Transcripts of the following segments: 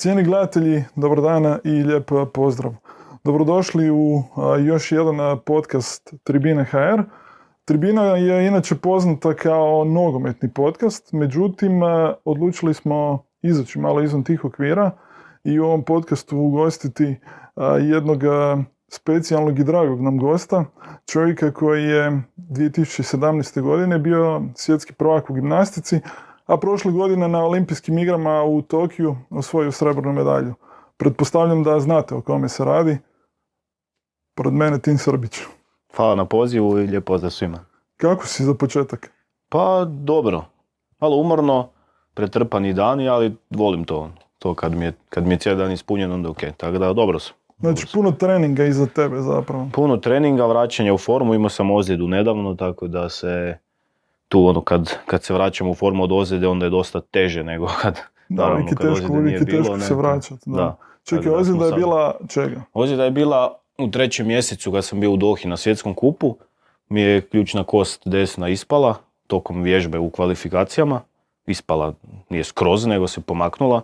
Cijeni gledatelji, dobar dana i lijep pozdrav. Dobrodošli u još jedan podcast Tribine HR. Tribina je inače poznata kao nogometni podcast, međutim odlučili smo izaći malo izvan tih okvira i u ovom podcastu ugostiti jednog specijalnog i dragog nam gosta, čovjeka koji je 2017. godine bio svjetski prvak u gimnastici, a prošle godine na olimpijskim igrama u Tokiju osvojio srebrnu medalju. Pretpostavljam da znate o kome se radi. Pored mene Tin Srbić. Hvala na pozivu i lijep pozdrav svima. Kako si za početak? Pa dobro. Malo umorno, pretrpani dani, ali volim to. To kad mi je, kad mi je cijeli dan ispunjen, onda ok. Tako da dobro sam. Znači puno treninga iza tebe zapravo. Puno treninga, vraćanja u formu, imao sam ozljedu nedavno, tako da se tu ono kad, kad se vraćamo u formu od ozljede onda je dosta teže nego kad da, naravno kad teško, uvijek je teško se vraćati. Da. da. Čekaj, ozljeda je bila čega? Ozljeda je bila u trećem mjesecu kad sam bio u Dohi na svjetskom kupu. Mi je ključna kost desna ispala tokom vježbe u kvalifikacijama. Ispala nije skroz, nego se pomaknula.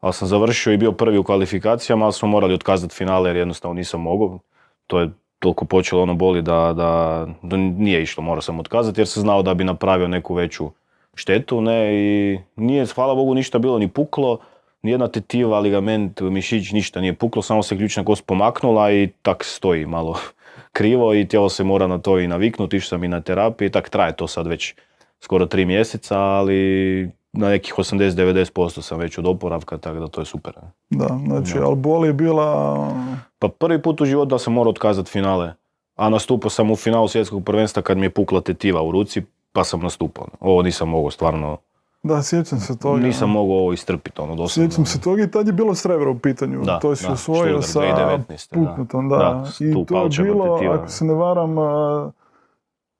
Ali sam završio i bio prvi u kvalifikacijama, ali smo morali otkazati finale jer jednostavno nisam mogao. To je toliko počelo ono boli da, da, da nije išlo, morao sam otkazati jer sam znao da bi napravio neku veću štetu, ne, i nije, hvala Bogu, ništa bilo ni puklo, nijedna tetiva, ligament, mišić, ništa nije puklo, samo se ključna kost pomaknula i tak stoji malo krivo i tijelo se mora na to i naviknuti, išao sam i na terapiju i tak traje to sad već skoro tri mjeseca, ali na nekih 80-90% sam već od oporavka, tako da to je super. Da, znači, ali boli je bila... Pa prvi put u životu da sam morao otkazati finale, a nastupao sam u finalu svjetskog prvenstva kad mi je pukla tetiva u ruci, pa sam nastupao. Ovo nisam mogao stvarno... Da, sjećam se toga. Nisam mogao ovo istrpiti, ono, doslovno. Sjećam se toga i tad je bilo srebro u pitanju. Da, to si osvojio sa 2019, puknutom, da. da. I to je bilo, ako se ne varam,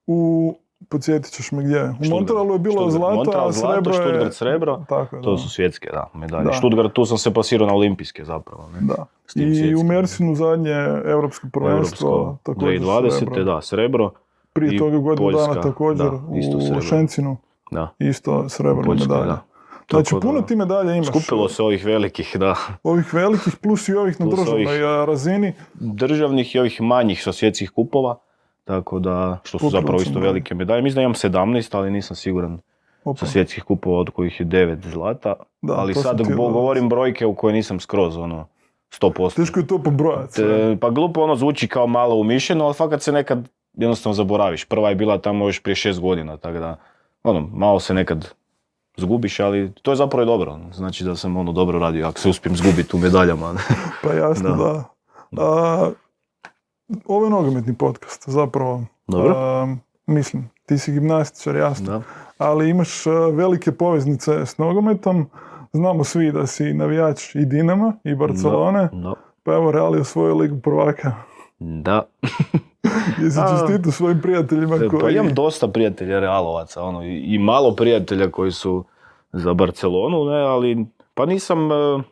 u Podsjetit ćeš me gdje. U Montrealu je bilo zlato, Montreal, a srebro je... Stuttgart srebro, Tako, to su svjetske da, medalje. Da. Stuttgart, tu sam se pasirao na olimpijske zapravo. Ne? Da. I u Mersinu zadnje europsko prvenstvo, Europsko, također 2020. srebro. da, srebro. Prije toga godinu dana također da, isto u srebro. Šencinu. Da. Isto srebrna medalja. Da. Znači, puno ti medalja imaš. Skupilo se ovih velikih, da. Ovih velikih plus i ovih na državnoj razini. Državnih i ovih manjih sa svjetskih kupova. Tako da, što su zapravo isto velike medalje. Mislim da imam 17, ali nisam siguran sa svjetskih kupova od kojih je 9 zlata. Da, ali sad govorim brojke u koje nisam skroz ono 100%. Teško je to pobrojati. Pa glupo ono zvuči kao malo umišljeno, ali fakat se nekad jednostavno zaboraviš. Prva je bila tamo još prije 6 godina, tako da ono, malo se nekad zgubiš, ali to je zapravo dobro. Znači da sam ono dobro radio ako se uspijem zgubiti u medaljama. pa jasno, da. da. Ovo je nogometni podcast, zapravo. Dobro. mislim, ti si gimnastičar, jasno. Ali imaš velike poveznice s nogometom. Znamo svi da si navijač i Dinama i Barcelone. Da. Pa evo, Real je osvojio ligu prvaka. Da. Jesi čestitu svojim prijateljima e, koji... Pa imam dosta prijatelja Realovaca, ono, i malo prijatelja koji su za Barcelonu, ne, ali pa nisam, e,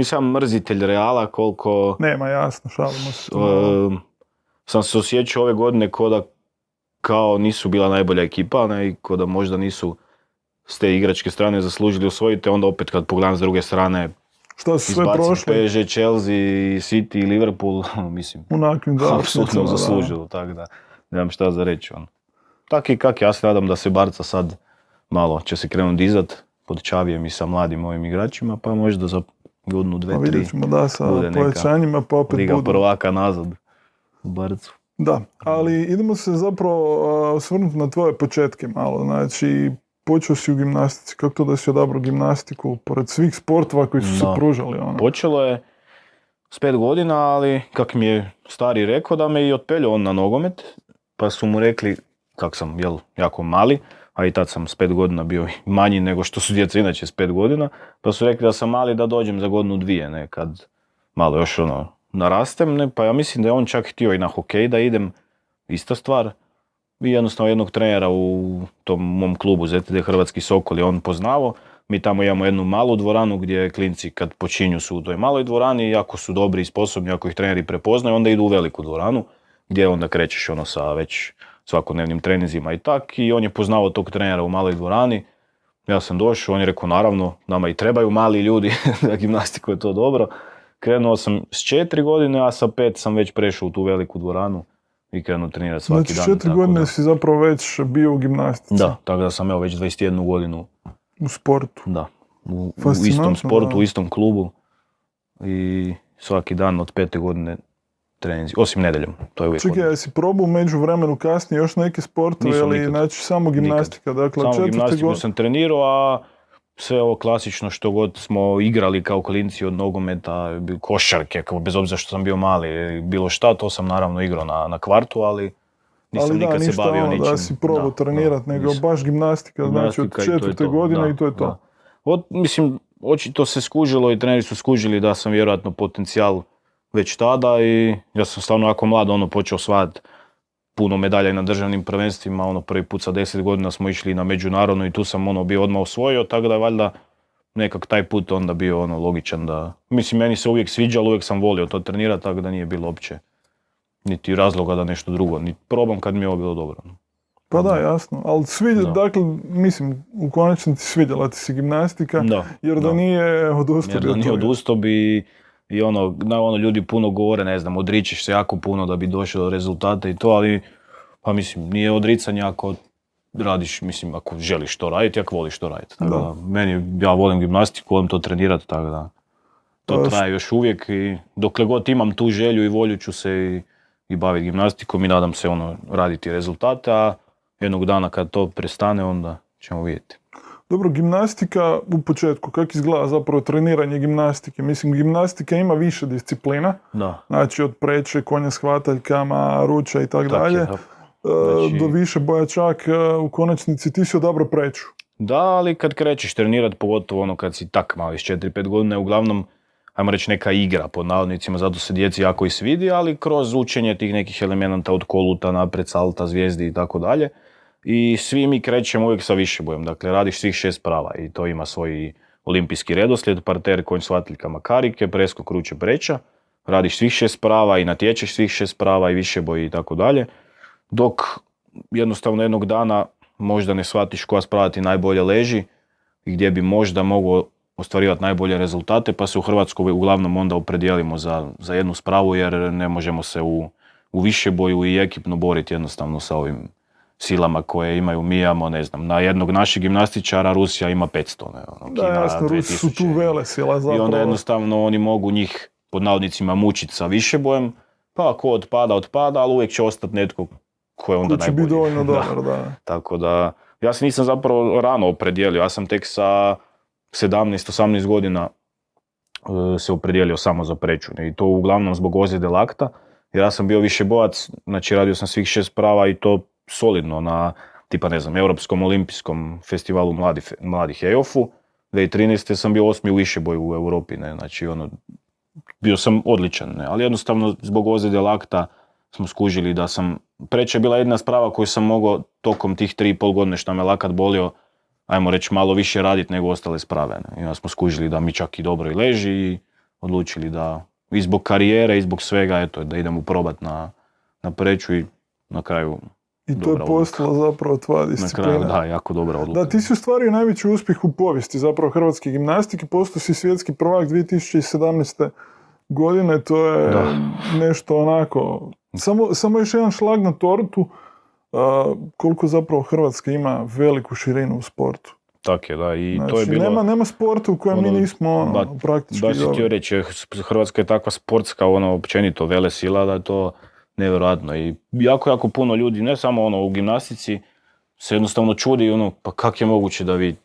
nisam mrzitelj Reala koliko... Nema, jasno, šalimo se. Uh, sam se osjećao ove godine ko da kao nisu bila najbolja ekipa, ne, i ko da možda nisu s te igračke strane zaslužili osvojiti, onda opet kad pogledam s druge strane Šta su sve prošli? PSG, Chelsea, City Liverpool, mislim, Unakvim, da, apsolutno zaslužilo, tako da nemam šta za reći. Ono. Tak i kak, ja se nadam da se Barca sad malo će se krenuti dizat pod Čavijem i sa mladim ovim igračima, pa možda za godinu, dve, pa tri. ćemo da sa povećanjima pa opet Liga prvaka nazad u Barcu. Da, ali idemo se zapravo osvrnuti na tvoje početke malo. Znači, počeo si u gimnastici, kako to da si odabrao gimnastiku, pored svih sportova koji su se pružali? Ono? Počelo je s pet godina, ali kak mi je stari rekao da me i otpeljao on na nogomet, pa su mu rekli, kak sam jel, jako mali, a i tad sam s pet godina bio manji nego što su djeca inače s pet godina, pa su rekli da sam mali da dođem za godinu dvije, ne, kad malo još ono narastem, ne, pa ja mislim da je on čak htio i na hokej da idem, ista stvar, i jednostavno jednog trenera u tom mom klubu ZTD Hrvatski Sokol je on poznavao, mi tamo imamo jednu malu dvoranu gdje klinci kad počinju su u toj maloj dvorani ako su dobri i sposobni, ako ih treneri prepoznaju, onda idu u veliku dvoranu gdje onda krećeš ono sa već svakodnevnim trenizima i tak. I on je poznao tog trenera u maloj dvorani, Ja sam došao, on je rekao naravno, nama i trebaju mali ljudi, za gimnastiku je to dobro. Krenuo sam s četiri godine, a sa pet sam već prešao u tu veliku dvoranu i krenuo trenirati svaki Znači dan. četiri tako godine da- si zapravo već bio u gimnastici. Da, tako da sam evo već 21 godinu U sportu. Da, u, istom sportu, da. u istom klubu i svaki dan od pete godine treninzi, osim nedjeljom, to je uvijek Čekaj, odmah. jesi probao među vremenu kasnije još neke sportove ili nikad. znači samo gimnastika? Dakle, Samo gimnastiku go- sam trenirao, a sve ovo klasično što god smo igrali kao klinci od nogometa, košarke, kao bez obzira što sam bio mali, bilo šta, to sam naravno igrao na, na kvartu, ali nisam ali da, nikad se bavio ono ničim. da si probao Da, trenirat, da, nego nisam. baš gimnastika, znači od Gimnastika i to je četvrte to, godine da, i to je to. da. Od, mislim, očito se skužilo i treneri su skužili da sam vjerojatno potencijal već tada i ja sam stvarno jako mlad ono počeo osvajati puno medalja i na državnim prvenstvima, ono prvi put sa 10 godina smo išli na međunarodno i tu sam ono bio odmah osvojio, tako da je valjda nekak taj put onda bio ono logičan da, mislim meni se uvijek sviđalo, uvijek sam volio to trenirati, tako da nije bilo uopće niti razloga da nešto drugo, ni probam kad mi je ovo bilo dobro. Pa da, jasno. Ali svidje, Da. dakle, mislim, u konačnici svidjela ti se gimnastika, Da, jer da, da. nije odustao Jer da nije odustao bi i ono, na ono ljudi puno govore, ne znam, odričeš se jako puno da bi došao do rezultata i to, ali pa mislim, nije odricanje ako radiš, mislim, ako želiš to raditi, ako voliš to raditi. Tako Da. da. meni, ja volim gimnastiku, volim to trenirati, tako da to traje još uvijek i dokle god imam tu želju i volju ću se i, i baviti gimnastikom i nadam se ono raditi rezultate, a jednog dana kad to prestane onda ćemo vidjeti. Dobro, gimnastika u početku, kako izgleda zapravo treniranje gimnastike? Mislim, gimnastika ima više disciplina, Da. znači od preče, konja s hvataljkama, ruča i tako Tak je, dalje, da. e, Znači- do više boja čak e, u konačnici ti si odabrao preču. Da, ali kad krećeš trenirat, pogotovo ono kad si tak mali, s 4-5 godina, uglavnom, ajmo reći, neka igra pod navodnicima, zato se djeci jako i svidi, ali kroz učenje tih nekih elemenata od koluta, napred, salta, zvijezdi i tako dalje. I svi mi krećemo uvijek sa više bojem, dakle radiš svih šest prava i to ima svoj olimpijski redoslijed, parter, konj s hvataljkama karike, preskok, kruče, preča. Radiš svih šest prava i natječeš svih šest prava i više boji i tako dalje. Dok jednostavno jednog dana možda ne shvatiš koja sprava ti najbolje leži i gdje bi možda mogao ostvarivati najbolje rezultate, pa se u Hrvatskoj uglavnom onda opredijelimo za, za jednu spravu jer ne možemo se u, u više boju i ekipno boriti jednostavno sa ovim silama koje imaju. Mi imamo, ne znam, na jednog našeg gimnastičara Rusija ima 500, ne, ono, Da, Kina jasno, Rusi su tu 2000. vele sila I zapravo. onda jednostavno oni mogu njih pod navodnicima mučiti sa više bojem, pa ako otpada, otpada, ali uvijek će ostati netko ko je onda Ko će biti dovoljno dobar, da. Tako da, ja se nisam zapravo rano opredijelio, ja sam tek sa 17-18 godina e, se opredijelio samo za preču. I to uglavnom zbog ozljede lakta, jer ja sam bio više bojac, znači radio sam svih šest prava i to solidno na, tipa ne znam, Europskom olimpijskom festivalu mladih, mladih EOF-u. 2013. sam bio osmi u više boju u Europi, ne, znači ono, bio sam odličan, ne, ali jednostavno zbog ozljede lakta smo skužili da sam, preče je bila jedna sprava koju sam mogao tokom tih tri i pol godine što me lakat bolio, ajmo reći malo više raditi nego ostale sprave. Ne. I onda smo skužili da mi čak i dobro i leži i odlučili da i zbog karijere i zbog svega, eto, da idemo probat na, na preću i na kraju, I to je postala zapravo tvoja na disciplina. kraju, da, jako dobra odluka. Da, ti si ostvario najveći uspjeh u povijesti zapravo hrvatske gimnastike, postao si svjetski prvak 2017. godine, to je Da. nešto onako, samo, samo još jedan šlag na tortu, koliko zapravo Hrvatska ima veliku širinu u sportu. Tak je, da, i Znači, to je bilo... nema, nema sporta u kojem mi ono, nismo ono, ba- praktički Baš si htio reći, Hrvatska je takva sportska, ono, općenito vele sila da je to nevjerojatno. I jako, jako puno ljudi, ne samo ono u gimnastici, se jednostavno čudi, ono, pa kak je moguće da vi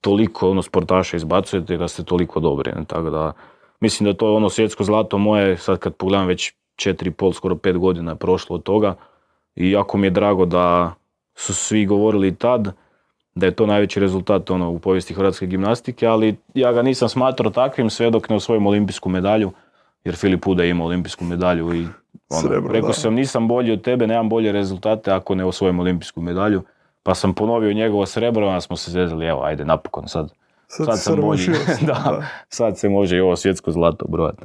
toliko ono, sportaša izbacujete da ste toliko dobri, ne? tako da, mislim da to je ono svjetsko zlato moje, sad kad pogledam već 4,5, skoro 5 godina je prošlo od toga. I jako mi je drago da su svi govorili tad, da je to najveći rezultat ono, u povijesti hrvatske gimnastike, ali ja ga nisam smatrao takvim sve dok ne osvojim olimpijsku medalju, jer Filip Uda je imao olimpijsku medalju i ono, Srebro, rekao da. sam nisam bolji od tebe, nemam bolje rezultate ako ne osvojim olimpijsku medalju, pa sam ponovio njegovo srebro, onda smo se zezali, evo ajde napokon sad Sad, Sad se sam bolji. si, Da. sad se može i ovo svjetsko zlato brojati.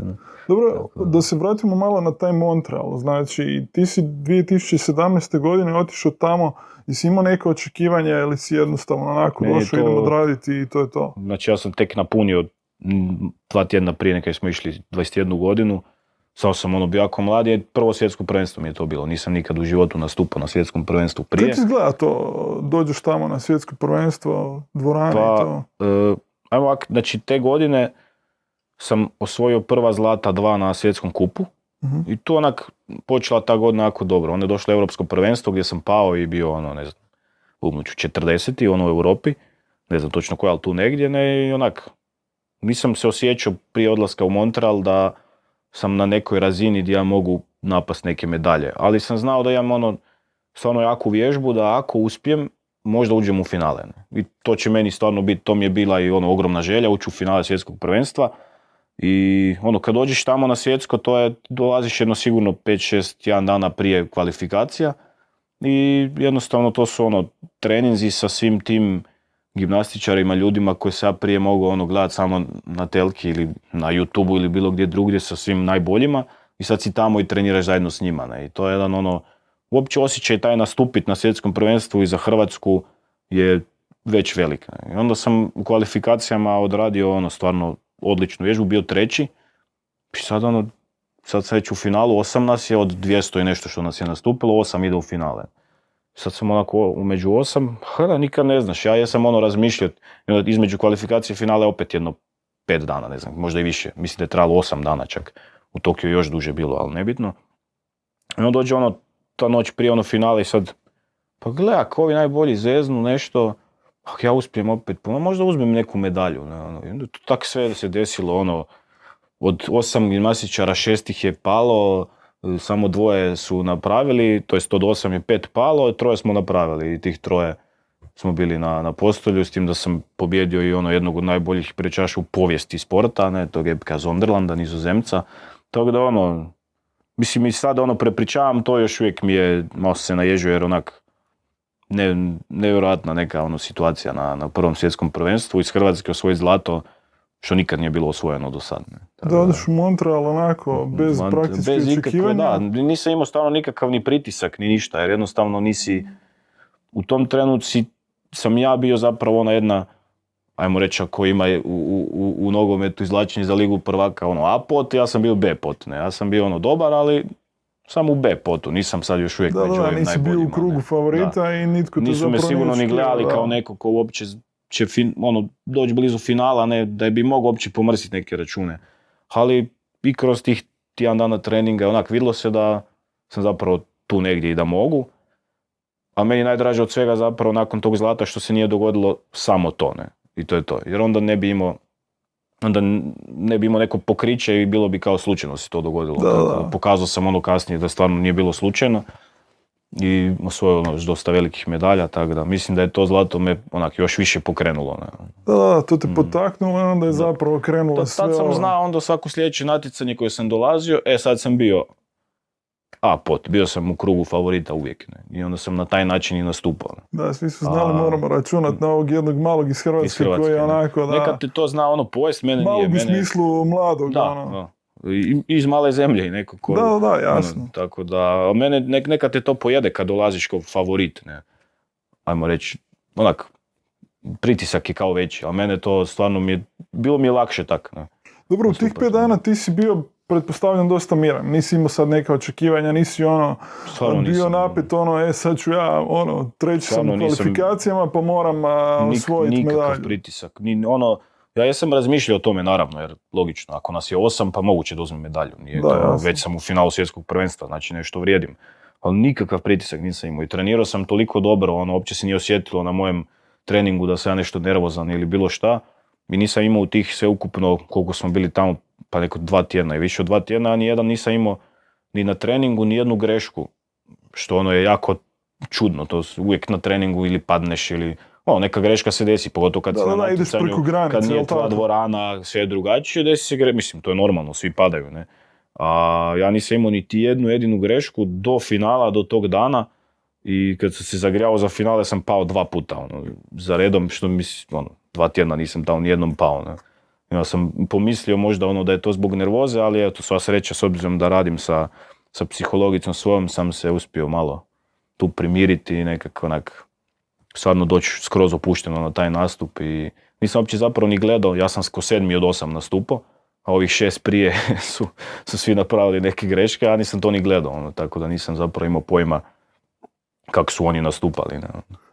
Dobro, da se vratimo malo na taj Montreal. Znači, ti si 2017. godine otišao tamo i si imao neke očekivanja ili si jednostavno onako Meni došao, to- idemo odraditi i to je to. Znači ja sam tek napunio dva tjedna prije nekaj smo išli 21 godinu. Samo sam ono bio jako mlad, prvo svjetsko prvenstvo mi je to bilo. Nisam nikad u životu nastupao na svjetskom prvenstvu prije. Kako ti izgleda to? Dođeš tamo na svjetsko prvenstvo, dvorane i Pa, to? e, ajmo ovak, znači te godine sam osvojio prva zlata dva na svjetskom kupu. Mhm. I tu onak počela ta godina jako dobro. Onda je došlo europsko prvenstvo gdje sam pao i bio ono, ne znam, umnuću 40. ono u Europi. Ne znam točno koja, ali tu negdje. Ne, i onak, nisam se osjećao prije odlaska u Montreal da sam na nekoj razini gdje ja mogu napast neke medalje. Ali sam znao da imam ono, stvarno jaku vježbu da ako uspijem, možda uđem u finale. I to će meni stvarno biti, to mi je bila i ono ogromna želja, ući u finale svjetskog prvenstva. I ono, kad dođeš tamo na svjetsko, to je, dolaziš jedno sigurno 5-6 jedan dana prije kvalifikacija i jednostavno to su ono treninzi sa svim tim gimnastičarima, ljudima koje se ja prije mogu ono gledati samo na telki ili na YouTubeu ili bilo gdje drugdje sa svim najboljima i sad si tamo i treniraš zajedno s njima. Ne? I to je jedan ono, uopće osjećaj taj nastupit na svjetskom prvenstvu i za Hrvatsku je već velik. ne. I onda sam u kvalifikacijama odradio ono stvarno odličnu vježbu, bio treći. I sad ono, sad sam već u finalu, osam nas je od 200 i nešto što nas je nastupilo, osam ide u finale. Sad sam onako umeđu osam, ha, da, nikad ne znaš, ja jesam ono razmišljao, između kvalifikacije i finale opet jedno pet dana, ne znam, možda i više, mislim da je trajalo osam dana čak, u Tokiju još duže bilo, ali nebitno. I onda dođe ono, ta noć prije ono finale i sad, pa gle, ako ovi najbolji zeznu nešto, ako ja uspijem opet, pa možda uzmem neku medalju. Ne, ono. Onda to tak sve se desilo, ono, od osam gimnastičara šest ih je palo, samo dvoje su napravili, to jest od osam je pet palo, troje smo napravili i tih troje smo bili na, na postolju, s tim da sam pobjedio i ono jednog od najboljih prečaša u povijesti sporta, ne, tog Epka Zonderlanda, nizozemca. Tako da ono, mislim i sad ono prepričavam to, još uvijek mi je, malo se naježio jer onak, ne, nevjerojatna neka ono situacija na, na prvom svjetskom prvenstvu iz Hrvatske osvojiti zlato, što nikad nije bilo osvojeno do sad. Ne. Da odeš u Montreal onako, bez Mant- praktički bez ikakve, da, nisam imao stvarno nikakav ni pritisak, ni ništa, jer jednostavno nisi, u tom trenutku si- sam ja bio zapravo ona jedna, ajmo reći ako ima u, u, u, nogometu izvlačenje za ligu prvaka, ono A pot, ja sam bio B pot, ne, ja sam bio ono dobar, ali sam u B potu, nisam sad još uvijek Da, da, među da, ovim nisi bio najboljima, u krugu favorita i nitko te Nisu me sigurno ni gledali kao da. neko ko uopće će fin, ono, doći blizu finala, ne, da bi mogao uopće pomrsiti neke račune. Ali i kroz tih tjedan dana treninga onak vidjelo se da sam zapravo tu negdje i da mogu. A meni najdraže od svega zapravo nakon tog zlata što se nije dogodilo samo to, ne. I to je to. Jer onda ne bi imao onda ne bi imao neko pokriće i bilo bi kao slučajno se to dogodilo. Da, da. Pokazao sam ono kasnije da stvarno nije bilo slučajno i osvojio ono još dosta velikih medalja, tako da mislim da je to zlato me onak još više pokrenulo. Ne. Da, da, to te potaknulo i onda je zapravo krenulo Tad, sve tad sam ovo. znao onda svako sljedeće natjecanje koje sam dolazio, e sad sam bio A pot, bio sam u krugu favorita uvijek. Ne. I onda sam na taj način i nastupao. ne. Da, svi su znali, A- moramo računati na ovog jednog malog iz Hrvatske, Iz Hrvatske, koji je onako, da, Nekad te to zna ono pojest, mene nije. malog u Mene, smislu mladog, da, ono. da. I, iz male zemlje i neko ko... Da, da, da, jasno. Ono, tako da, mene nek, nekad te to pojede kad dolaziš kao favorit, ne. Ajmo reći, onak, pritisak je kao veći, a mene to stvarno mi je, bilo mi je lakše tak, ne. Dobro, u tih Super. pet dana ti si bio, pretpostavljam, dosta miran. Nisi imao sad neka očekivanja, nisi ono, Stvarno bio nisam, napet, ono, e, sad ću ja, ono, treći sam Stvarno u nisam- kvalifikacijama, pa moram a, Nik- osvojiti nikakav medalju. pritisak. Ni, ono, ja jesam razmišljao o tome naravno, jer logično, ako nas je osam, pa moguće da uzmem medalju. Nije Da, to, već sam u finalu svjetskog prvenstva, znači nešto vrijedim. Ali nikakav pritisak nisam imao i trenirao sam toliko dobro, ono, uopće se nije osjetilo na mojem treningu da sam ja nešto nervozan ili bilo šta. I nisam imao u tih sve ukupno koliko smo bili tamo, pa neko dva tjedna i više od dva tjedna, a ni jedan nisam imao ni na treningu, ni jednu grešku. Što ono je jako čudno, to uvijek na treningu ili padneš ili ono, neka greška se desi, pogotovo kad Da, si na da, natjecanju, preko granice, kad nije tako? dvorana, sve je drugačije, desi se gre, mislim, to je normalno, svi padaju, ne. A ja nisam imao niti jednu jedinu grešku do finala, do tog dana I kad sam se zagrijao za finale sam pao dva puta, ono, za redom, što mi, ono, dva tjedna nisam tamo nijednom pao. Ne. Ja sam pomislio možda ono da je to zbog nervoze, ali eto, sva sreća s obzirom da radim sa, sa psihologicom svojom, sam se uspio malo tu primiriti i nekako onak stvarno doći skroz opušteno na taj nastup i nisam uopće zapravo ni gledao, ja sam ko sedmi od osam nastupao, a ovih šest prije su, su svi napravili neke greške, a nisam to ni gledao, ono, tako da nisam zapravo imao pojma kako su oni nastupali. Ne.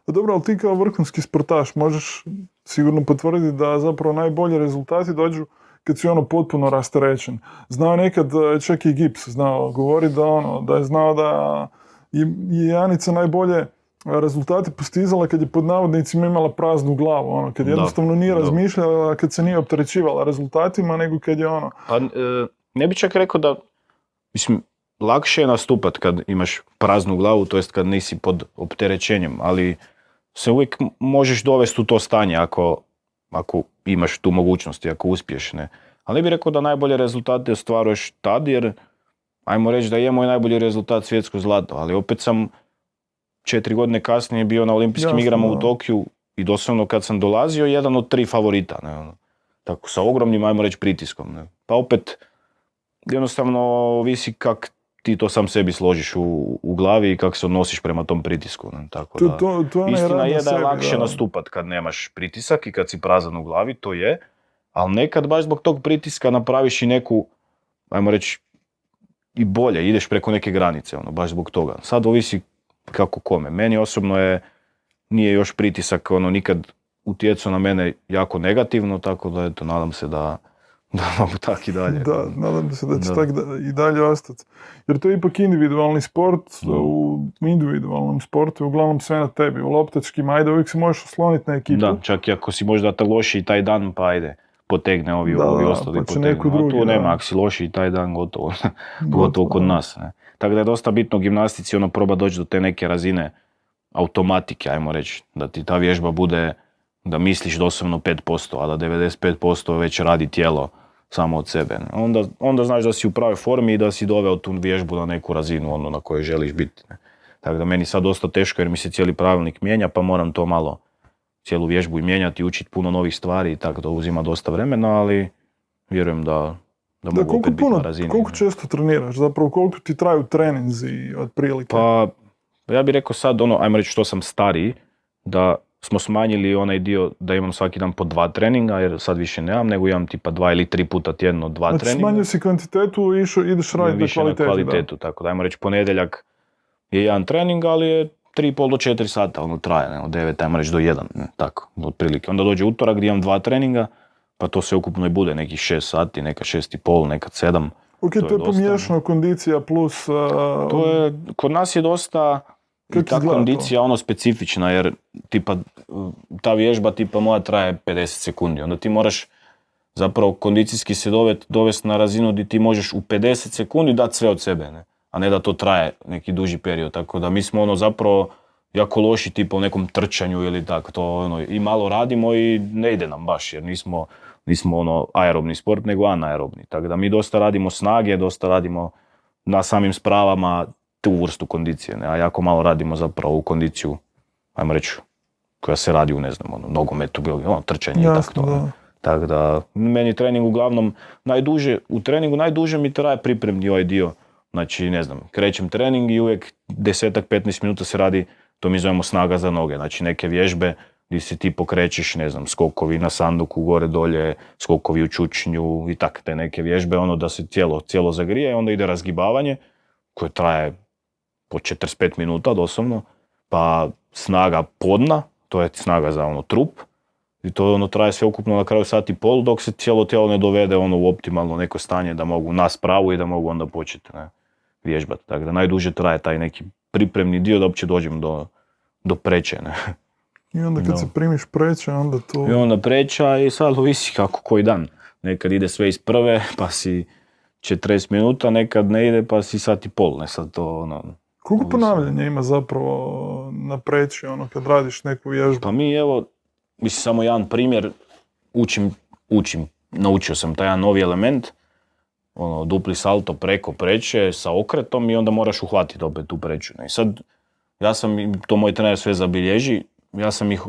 Pa dobro, ali ti kao vrhunski sportaš možeš sigurno potvrditi da zapravo najbolji rezultati dođu kad si ono potpuno rasterećen. Znao nekad e, čak i Gips znao govori da ono, da je znao da je Janica najbolje rezultate postizala kad je pod navodnicima imala praznu glavu, ono, kad jednostavno nije razmišljala, kad se nije opterećivala rezultatima, nego kad je ono... Pa, ne bi čak rekao da, mislim, lakše je nastupat kad imaš praznu glavu, to jest kad nisi pod opterećenjem, ali se uvijek možeš dovesti u to stanje ako, ako imaš tu mogućnost i ako uspiješ. Ne? Ali ne bih rekao da najbolje rezultate ostvaruješ tad, jer ajmo reći da je moj najbolji rezultat svjetsko zlato, ali opet sam četiri godine kasnije bio na olimpijskim igrama u Tokiju i doslovno kad sam dolazio jedan od tri favorita. Ne? Ono. Tako sa ogromnim, ajmo reći, pritiskom. Ne? Pa opet, jednostavno visi kak ti to sam sebi složiš u, u glavi i kako se odnosiš prema tom pritisku. Ne? Tako da, to, to, istina je da je lakše nastupat kad nemaš pritisak i kad si prazan u glavi, to je, ali nekad baš zbog tog pritiska napraviš i neku, ajmo reći, i bolje, ideš preko neke granice, ono, baš zbog toga. Sad ovisi kako kome. Meni osobno je, nije još pritisak ono nikad utjecao na mene jako negativno, tako da eto, nadam se da, da mogu tak i dalje. Da, nadam se da će tak i dalje ostati. Jer to je ipak individualni sport, u individualnom sportu uglavnom sve na tebi, u loptačkim, ajde, uvijek se možeš osloniti na ekipu. Da, čak i ako si možda ta loši taj dan, pa ajde, potegne ovi, da, ovi ostali pa potegne. Neko drugi, A tu nema, ako si loši taj dan, gotovo. gotovo kod nas. Ne. Tako da je dosta bitno u gimnastici ono proba doći do te neke razine automatike, ajmo reći, da ti ta vježba bude, da misliš doslovno 5%, a da 95% već radi tijelo samo od sebe. Onda, onda znaš da si u pravoj formi i da si doveo tu vježbu na neku razinu ono na kojoj želiš biti. Tako da meni sad dosta teško jer mi se cijeli pravilnik mijenja pa moram to malo cijelu vježbu i mijenjati, učiti puno novih stvari i tako da uzima dosta vremena, ali vjerujem da, da, mogu koliko opet puno, biti na razini. Koliko često treniraš? Zapravo koliko ti traju treninzi otprilike? Pa ja bih rekao sad ono, ajmo reći što sam stariji, da smo smanjili onaj dio da imam svaki dan po dva treninga, jer sad više nemam, nego imam tipa dva ili tri puta tjedno dva znači, treninga. Smanjio si kvantitetu i ideš raditi na kvalitetu. na kvalitetu, tako da ajmo reći ponedjeljak je jedan trening, ali je 3,5 do 4 sata ono traje, ne, od 9 ajmo reći do 1, ne, tako, otprilike. Onda dođe utorak gdje imam dva treninga, pa to se ukupno i bude nekih 6 sati, neka 6,5, nekad 7. Ok, to, to je pomiješano kondicija plus... Uh, to je, kod nas je dosta i ta kondicija ono specifična, jer tipa ta vježba tipa moja traje 50 sekundi, onda ti moraš zapravo kondicijski se dovesti na razinu gdje ti možeš u 50 sekundi dati sve od sebe, ne? a ne da to traje neki duži period, tako da mi smo ono zapravo jako loši tipa u nekom trčanju ili tako, to ono, i malo radimo i ne ide nam baš, jer nismo, nismo ono aerobni sport, nego anaerobni, tako da mi dosta radimo snage, dosta radimo na samim spravama, tu vrstu kondicije, ne? a jako malo radimo zapravo u kondiciju, ajmo reći, koja se radi u, ne znam, ono, nogometu, ono, trčanje i tako to. Tako da, meni trening uglavnom najduže, u treningu najduže mi traje pripremni ovaj dio. Znači, ne znam, krećem trening i uvijek desetak, 15 minuta se radi, to mi zovemo snaga za noge. Znači, neke vježbe gdje se ti pokrećeš, ne znam, skokovi na sanduku, gore dolje, skokovi u čučnju i tak te neke vježbe, ono da se cijelo, cijelo zagrije, onda ide razgibavanje koje traje po 45 minuta doslovno, pa snaga podna, to je snaga za ono trup, i to ono traje sve ukupno na kraju sat i pol dok se cijelo tijelo ne dovede ono u optimalno neko stanje da mogu nas pravu i da mogu onda početi ne, vježbati. Tako da najduže traje taj neki pripremni dio da uopće dođem do, do preće. Ne. I onda kad se primiš preće, onda to... I onda preča i sad ovisi kako koji dan. Nekad ide sve iz prve, pa si 40 minuta, nekad ne ide, pa si sat i pol. Ne sad to ono, koliko ponavljanja ima zapravo na preći, ono, kad radiš neku vježbu? Pa mi, evo, mislim, samo jedan primjer, učim, učim, naučio sam taj jedan novi element, ono, dupli salto preko preće sa okretom i onda moraš uhvatiti opet tu preću. I sad, ja sam, to moj trener sve zabilježi, ja sam ih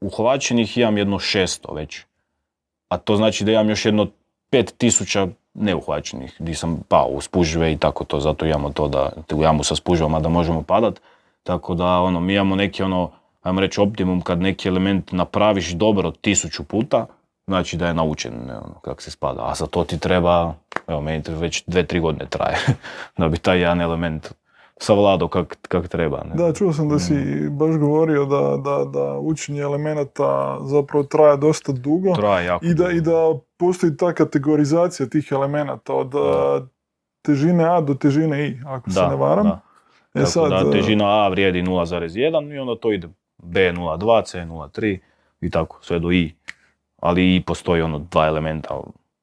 uhvaćenih imam jedno 600 već. A to znači da imam još jedno 5000 neuhvaćenih, di sam pao u spužve i tako to, zato imamo to da u jamu sa spužvama da možemo padat. Tako da ono, mi imamo neki ono, ajmo reći optimum kad neki element napraviš dobro tisuću puta, znači da je naučen ono, kako se spada. A za to ti treba, evo meni već dve, tri godine traje da bi taj jedan element savladao kak, kak treba. Ne. Da, čuo sam da si baš govorio da, da, da učenje elemenata zapravo traje dosta dugo Traje jako i da, dugo. i da postoji ta kategorizacija tih elemenata od a, težine A do težine I, ako se Da, ne varam. da. E Tako sad, da težina A vrijedi 0,1 i onda to ide B 0,2, C 0,3 i tako sve do I. Ali I postoji ono dva elementa.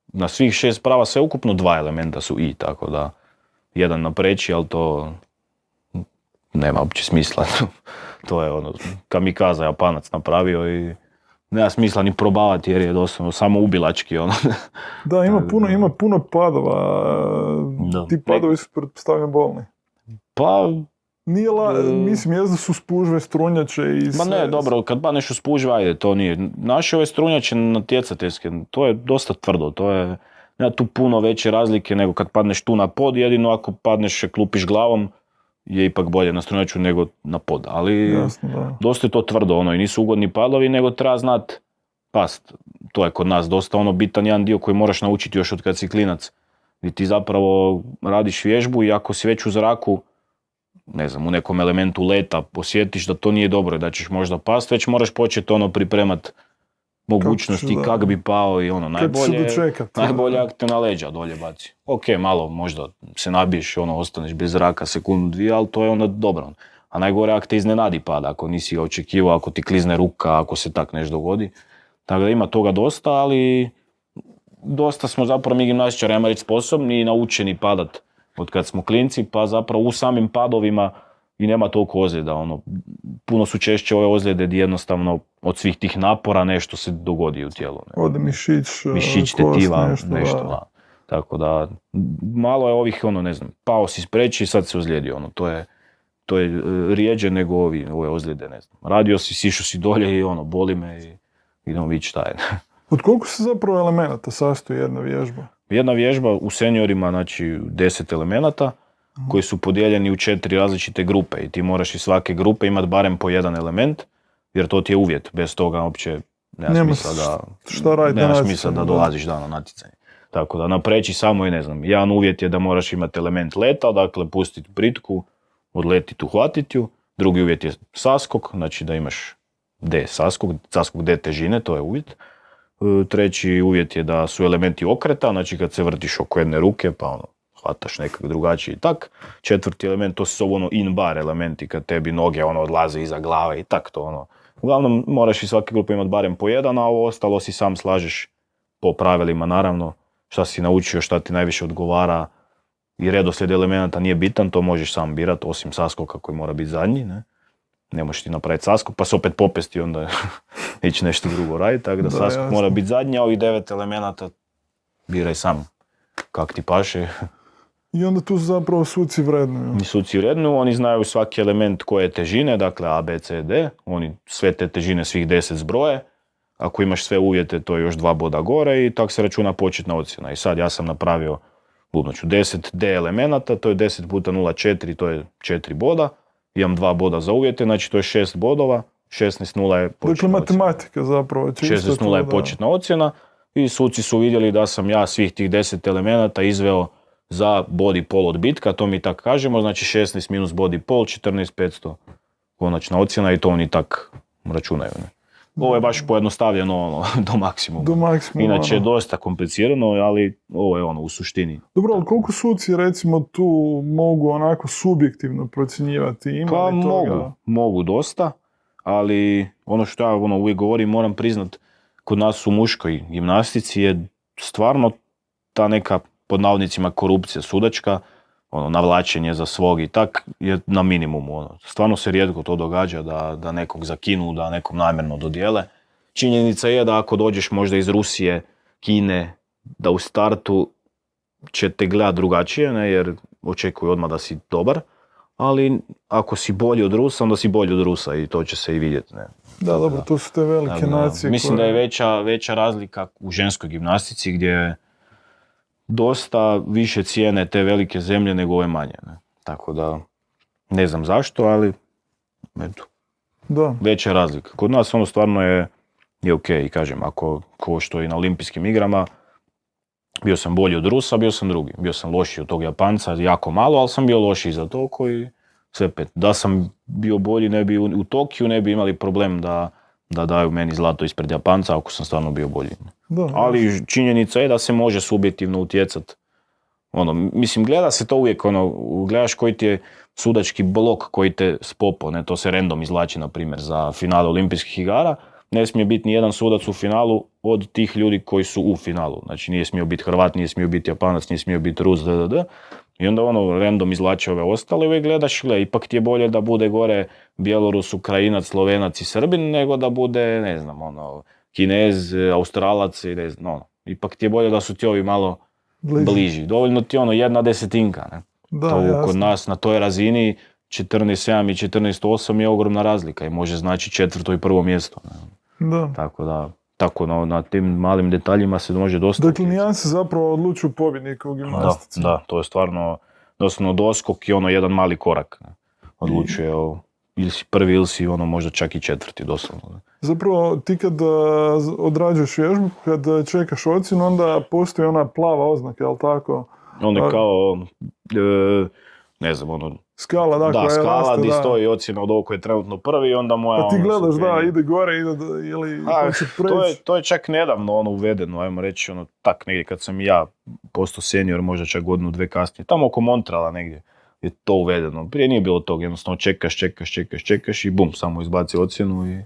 Na svih šest prava sve ukupno dva elementa su I, tako da jedan napreći, ali to nema uopće smisla. to je ono, kamikaza Japanac napravio i nema smisla ni probavati jer je doslovno samo ubilački ono. Da, ima puno, ima puno padova. Da. Ti padovi su pretpostavljam bolni. pa Nije la, E. mislim, jest da su spužve, strunjače i Ma sve. ne, dobro, kad padneš u spužve, ajde, to nije. Naše ove strunjače natjecateljske, to je dosta tvrdo, to je, nema tu puno veće razlike nego kad padneš tu na pod, jedino ako padneš klupiš glavom, je ipak bolje na strunjaču nego na pod, ali Jasno, da. dosta je to tvrdo, ono, i nisu ugodni padovi, nego treba znat past. To je kod nas dosta ono bitan jedan dio koji moraš naučiti još od kad si klinac. Gdje ti zapravo radiš vježbu i ako si već u zraku, ne znam, u nekom elementu leta osjetiš da to nije dobro i da ćeš možda past, već moraš početi ono pripremat mogućnosti da. kak bi pao i ono, najbolje, najbolje ako te na leđa dolje baci. Ok, malo možda se nabiješ, ono, ostaneš bez zraka sekundu, dvije, ali to je onda dobro. A najgore ako te iznenadi pada, ako nisi očekivao, ako ti klizne ruka, ako se tak nešto dogodi. Tako da ima toga dosta, ali dosta smo zapravo mi gimnastičari, ajmo reći, sposobni i naučeni padat od kad smo klinci, pa zapravo u samim padovima i nema toliko ozljeda. Ono, puno su češće ove ozljede gdje jednostavno od svih tih napora nešto se dogodi u tijelu. ne. Ode mišić, e, Mišić, kost, tetiva, nešto, nešto, da. da. Tako da, malo je ovih, ono, ne znam, pao si spreći i sad se ozlijedio, ono, to je, to je e, rijeđe nego ovi, ove ozljede, ne znam. Radio si, sišao si dolje i ono, boli me i idemo vidjeti šta je. Od koliko se zapravo elemenata sastoji jedna vježba? Jedna vježba u seniorima, znači 10 elemenata, koji su podijeljeni u četiri različite grupe i ti moraš iz svake grupe imati barem po jedan element, jer to ti je uvjet, bez toga uopće nema, Nema smisla da, šta na nema smisla da dolaziš da, na natjecanje. Tako da napreći samo i ne znam, jedan uvjet je da moraš imati element leta, dakle pustiti pritku, odletiti, uhvatiti ju. Drugi uvjet je saskok, znači da imaš D saskok, saskok D težine, to je uvjet. E, Treći uvjet je da su elementi okreta, znači kad se vrtiš oko jedne ruke, pa ono, hvataš nekak drugačiji i tak. Četvrti element, to su ono in bar elementi, kad tebi noge ono odlaze iza glave i tak to ono. Uglavnom moraš iz svake grupe imati barem po jedan, a ovo ostalo si sam slažeš po pravilima naravno, šta si naučio, šta ti najviše odgovara i redoslijed elemenata nije bitan, to možeš sam birat, osim saskoka koji mora biti zadnji, ne. Ne možeš ti napraviti saskok, pa se opet popesti onda ići nešto drugo raditi, tako da, Da, saskok jasno. mora biti zadnji, a ovih devet elemenata biraj sam kak ti paše. I onda tu zapravo suci vrednuju. Suci vrednu, oni znaju svaki element koje je težine, dakle A, B, C, D, oni sve te težine svih deset zbroje, ako imaš sve uvjete to je još dva boda gore i tak se računa početna ocjena. I sad ja sam napravio bubnoću 10 D elemenata, to je 10 puta 0,4, to je 4 boda, imam dva boda za uvjete, znači to je 6 bodova, 16 nula je početna Dakle, ocjena. matematika zapravo. čisto 16 to, nula je da. početna ocjena i suci su vidjeli da sam ja svih tih 10 elemenata izveo za body pol odbitka, to mi tak kažemo, znači 16 minus body pol, 14 500 konačna ocjena i to oni tak računaju. Ne? Ovo je baš pojednostavljeno ono, do maksimuma. Do maksimuma. Inače je dosta komplicirano, ali ovo je ono u suštini. Dobro, ali koliko suci recimo tu mogu onako subjektivno procjenjivati? Ima Pa li toga? mogu, mogu dosta, ali ono što ja ono, uvijek govorim, moram priznat, kod nas u muškoj gimnastici je stvarno ta neka, pod navodnicima, korupcija sudačka, ono, navlačenje za svog i tak je na minimumu. Ono. Stvarno se rijetko to događa da, da nekog zakinu, da nekom namjerno dodijele. Činjenica je da ako dođeš možda iz Rusije, Kine, da u startu će te gledat drugačije, ne, jer očekuju odmah da si dobar, ali ako si bolji od Rusa, onda si bolji od Rusa i to će se i vidjeti. Ne? Da, dobro, to su te velike da, nacije Mislim da koje- je veća, veća razlika u ženskoj gimnastici gdje dosta više cijene te velike zemlje nego ove manje. Ne? Tako da, ne znam zašto, ali eto, Da, veća je razlika. Kod nas ono stvarno je, je ok, i kažem, ako ko što i na olimpijskim igrama, bio sam bolji od Rusa, bio sam drugi. Bio sam lošiji od tog Japanca, jako malo, ali sam bio lošiji za to koji sve pet. Da sam bio bolji, ne bi u, u Tokiju ne bi imali problem da, da daju meni zlato ispred Japanca ako sam stvarno bio bolji. da. Ali činjenica je da se može subjektivno utjecat. Ono, mislim, gleda se to uvijek, ono, gledaš koji ti je sudački blok koji te spopo, ne, to se random izvlači, na primjer, za finale olimpijskih igara, ne smije biti ni jedan sudac u finalu od tih ljudi koji su u finalu. Znači, nije smio biti Hrvat, nije smio biti Japanac, nije smio biti Rus, d, d, d. I onda ono, random izvlači ove ostale i uvijek gledaš, gle, ipak ti je bolje da bude gore Bjelorus, Ukrajinac, Slovenac i Srbin, nego da bude, ne znam, ono, Kinez, Australac i ne znam, ono. Ipak ti je bolje da su ti ovi malo bliži. Dovoljno ti je ono jedna desetinka. Ne? Da, to jasno. kod nas na toj razini 14.7 i 14.8 je ogromna razlika i može znači četvrto i prvo mjesto. Ne? Da. Tako da, tako na, na tim malim detaljima se može dosta Dakle, nijanse zapravo odlučuju pobjednika u Da, gimnastici. da, to je stvarno doslovno doskok i ono jedan mali korak. Odlučuje o, ili si prvi ili si ono možda čak i četvrti doslovno. Zapravo, ti kad odrađuješ vježbu, kad čekaš ocjenu, onda postoji ona plava oznaka, jel tako? A- je kao, e, ne znam, ono, Skala, da, skala raste, gdje da. stoji ocjena od ovog koji je trenutno prvi onda moja... Pa ti ono, gledaš, da, ide gore, ide, ili A, to, je, to je čak nedavno ono uvedeno, ajmo reći, ono, tak negdje kad sam ja postao senior, možda čak godinu, dve kasnije, tamo oko Montrala negdje je to uvedeno. Prije nije bilo tog, jednostavno čekaš, čekaš, čekaš, čekaš i bum, samo izbaci ocjenu i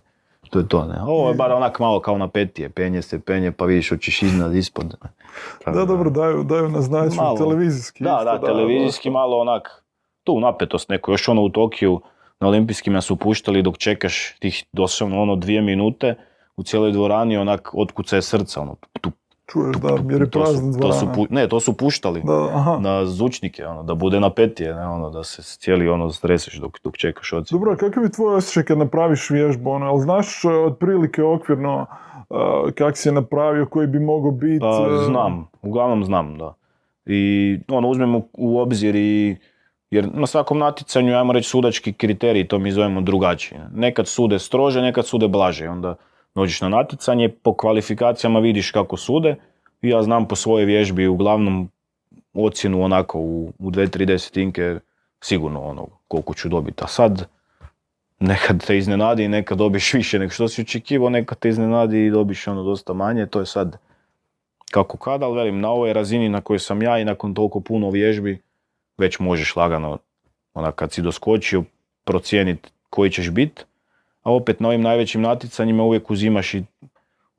to je to, ne. Ovo je bar onak malo kao na petije, penje se, penje, pa vidiš hoćeš iznad, ispod. ne. Da, dobro, daju, daju naznačuju Malo. televizijski. Da, isto, da, televizijski malo onak, tu napetost neku, još ono u Tokiju, na olimpijskima su puštali dok čekaš tih doslovno ono dvije minute u cijeloj dvorani onak otkucaje srca, ono, tu, Čuješ, da, jer je to su, to su pu- ne, to su puštali Da, na zvučnike, ono, da bude na petije, ne, ono, da se cijeli ono stresiš dok, dok čekaš ocjenu. Dobro, kakav je tvoj osjećaj kad napraviš vježbu? Ono, jel znaš e, otprilike okvirno e, kak si je napravio, koji bi mogao biti? Pa e, znam, uglavnom znam, da. I ono, uzmem u, u obzir i, jer na svakom natjecanju, ajmo reći, sudački kriteriji, to mi zovemo drugačije. Nekad sude strože, nekad sude blaže. Onda dođeš na natjecanje, po kvalifikacijama vidiš kako sude. Ja znam po svojoj vježbi uglavnom ocjenu onako u, u dve, tri desetinke sigurno ono koliko ću dobiti. A sad nekad te iznenadi i nekad dobiš više nego što si očekivao, nekad te iznenadi i dobiš ono dosta manje. To je sad kako kada, ali velim, na ovoj razini na kojoj sam ja i nakon toliko puno vježbi, već možeš lagano, onak kad si doskočio, procijeniti koji ćeš bit, a opet na ovim najvećim natjecanjima uvijek uzimaš i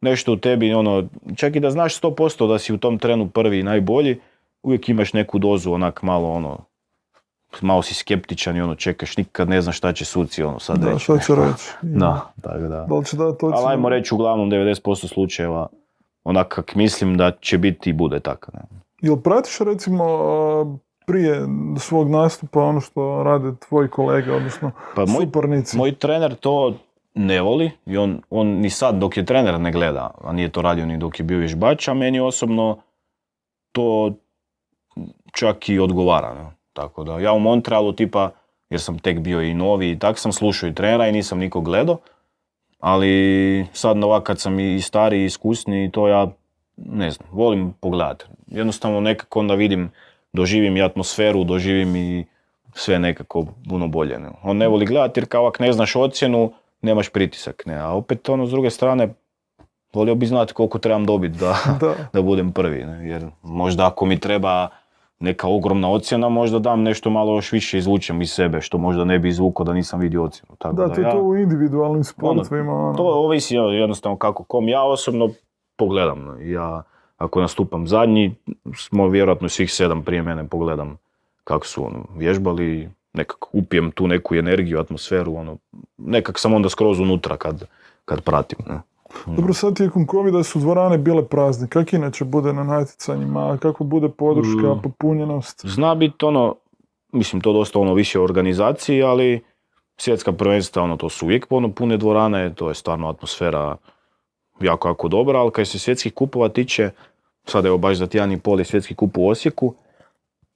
nešto u tebi, ono, čak i da znaš 100% da si u tom trenu prvi i najbolji, uvijek imaš neku dozu onak malo ono, malo si skeptičan i ono čekaš, nikad ne znaš šta će suci ono sad Da, reći. šta će reći? Da, tako da. Da li će dati ocjenu? Ali ajmo reći uglavnom 90% slučajeva onak kak mislim da će biti i bude tako. Ne? Jel pratiš recimo prije svog nastupa ono što rade tvoji kolege, odnosno Pa moj, suparnici? moj trener to ne voli i on, on ni sad dok je trener ne gleda, a nije to radio ni dok je bio vježbač, a meni osobno to čak i odgovara. Ne? Tako da ja u Montrealu tipa, jer sam tek bio i novi i tak sam slušao i trenera i nisam nikog gledao, ali sad na ovak kad sam i stariji i iskusniji to ja ne znam, volim pogledati. Jednostavno nekako onda vidim, doživim i atmosferu, doživim i sve nekako puno bolje. Ne? On ne voli gledati jer kao ako ne znaš ocjenu, nemaš pritisak. Ne? A opet ono s druge strane, volio bi znati koliko trebam dobiti da, Da. da budem prvi. Ne? Jer možda ako mi treba neka ogromna ocjena, možda dam nešto malo još više izvučem iz sebe, što možda ne bi izvukao da nisam vidio ocjenu. Tako Da, ti je ja- to u individualnim sportovima. ono. to ovisi jednostavno kako kom. Ja osobno pogledam. Ja ako nastupam zadnji, smo vjerojatno svih sedam prije mene pogledam kako su ono, vježbali, nekako upijem tu neku energiju, atmosferu, ono, nekak sam onda skroz unutra kad, kad pratim. Ne. Dobro, sad tijekom covida su dvorane bile prazne. Kako inače bude na natjecanjima? Kako bude podrška, Mm. popunjenost? Zna biti ono, mislim to dosta ono više organizaciji, ali svjetska prvenstva, ono to su uvijek ono, pune dvorane, to je stvarno atmosfera jako, jako dobra, ali kad se svjetskih kupova tiče, sada evo baš za tjedan i pol je svjetski kup u Osijeku,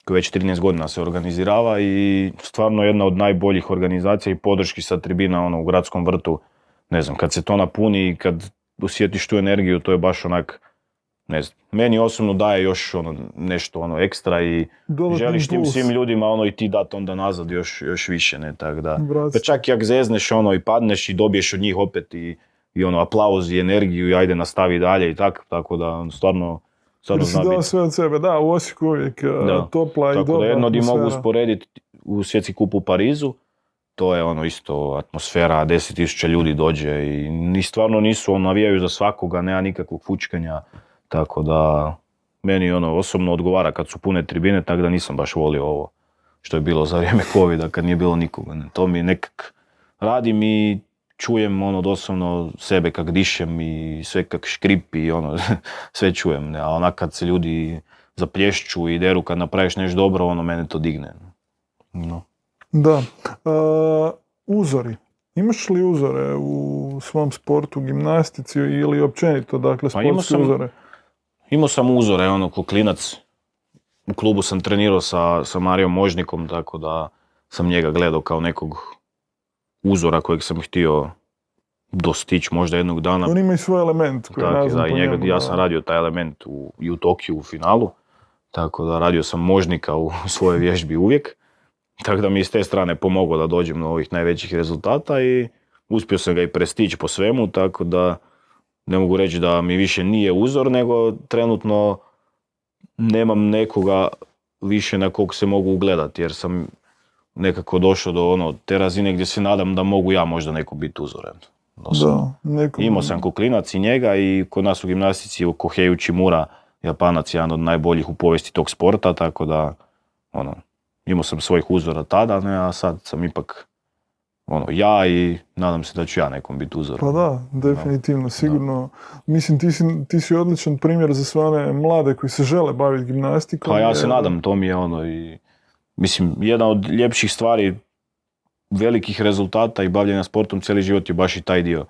koji već 13 godina se organizirava i stvarno jedna od najboljih organizacija i podrški sa tribina ono, u gradskom vrtu. Ne znam, kad se to napuni i kad osjetiš tu energiju, to je baš onak, ne znam, meni osobno daje još ono, nešto ono ekstra i Dodatni želiš tim svim ljudima ono i ti dati onda nazad još, još više, ne, tako da. Pa čak i ako zezneš ono i padneš i dobiješ od njih opet i, i ono aplauz i energiju i ajde nastavi dalje i tako, tako da ono, stvarno, si zna dao sve od sebe, da, u Osijeku uvijek e, Da. topla i Tako dobra da jedno di mogu usporediti u svjetski kup u Parizu, to je ono isto atmosfera, 10.000 ljudi dođe i ni stvarno nisu, ono, navijaju za svakoga, nema nikakvog fučkanja, tako da meni ono osobno odgovara kad su pune tribine, tako da nisam baš volio ovo što je bilo za vrijeme covida kad nije bilo nikoga. ne. To mi nekak radim i čujem ono doslovno sebe kak dišem i sve kak škripi i ono sve čujem. Ne? A onak kad se ljudi zaplješću i deru kad napraviš nešto dobro, ono mene to digne. No. Da. E, uzori. Imaš li uzore u svom sportu, gimnastici ili općenito, dakle, Pa imao sportske sam- uzore? Imao sam uzore, ono, ko klinac. U klubu sam trenirao sa, sa Marijom Možnikom, tako da sam njega gledao kao nekog uzora kojeg sam htio dostići možda jednog dana. On ima i svoj element koji Tako, da, i njega, njemu, ja sam radio taj element u, i u Tokiju u finalu, tako da radio sam možnika u svojoj vježbi uvijek, tako da mi je s te strane pomoglo da dođem do ovih najvećih rezultata i uspio sam ga i prestići po svemu, tako da ne mogu reći da mi više nije uzor, nego trenutno nemam nekoga više na kog se mogu ugledati, jer sam nekako došao do ono, te razine gdje se nadam da mogu ja možda neko biti uzoren. Da, neko... Imao sam kuklinac i njega i kod nas u gimnastici u Kohei Uchimura, Japanac jedan od najboljih u povijesti tog sporta, tako da ono, imao sam svojih uzora tada, ne, a sad sam ipak ono, ja i nadam se da ću ja nekom biti uzor. Pa da, definitivno, sigurno. Mislim, ti si, ti si odličan primjer za sve one mlade koji se žele baviti gimnastikom. Pa ja se nadam, to mi je ono i mislim, jedna od ljepših stvari velikih rezultata i bavljenja sportom cijeli život je baš i taj dio.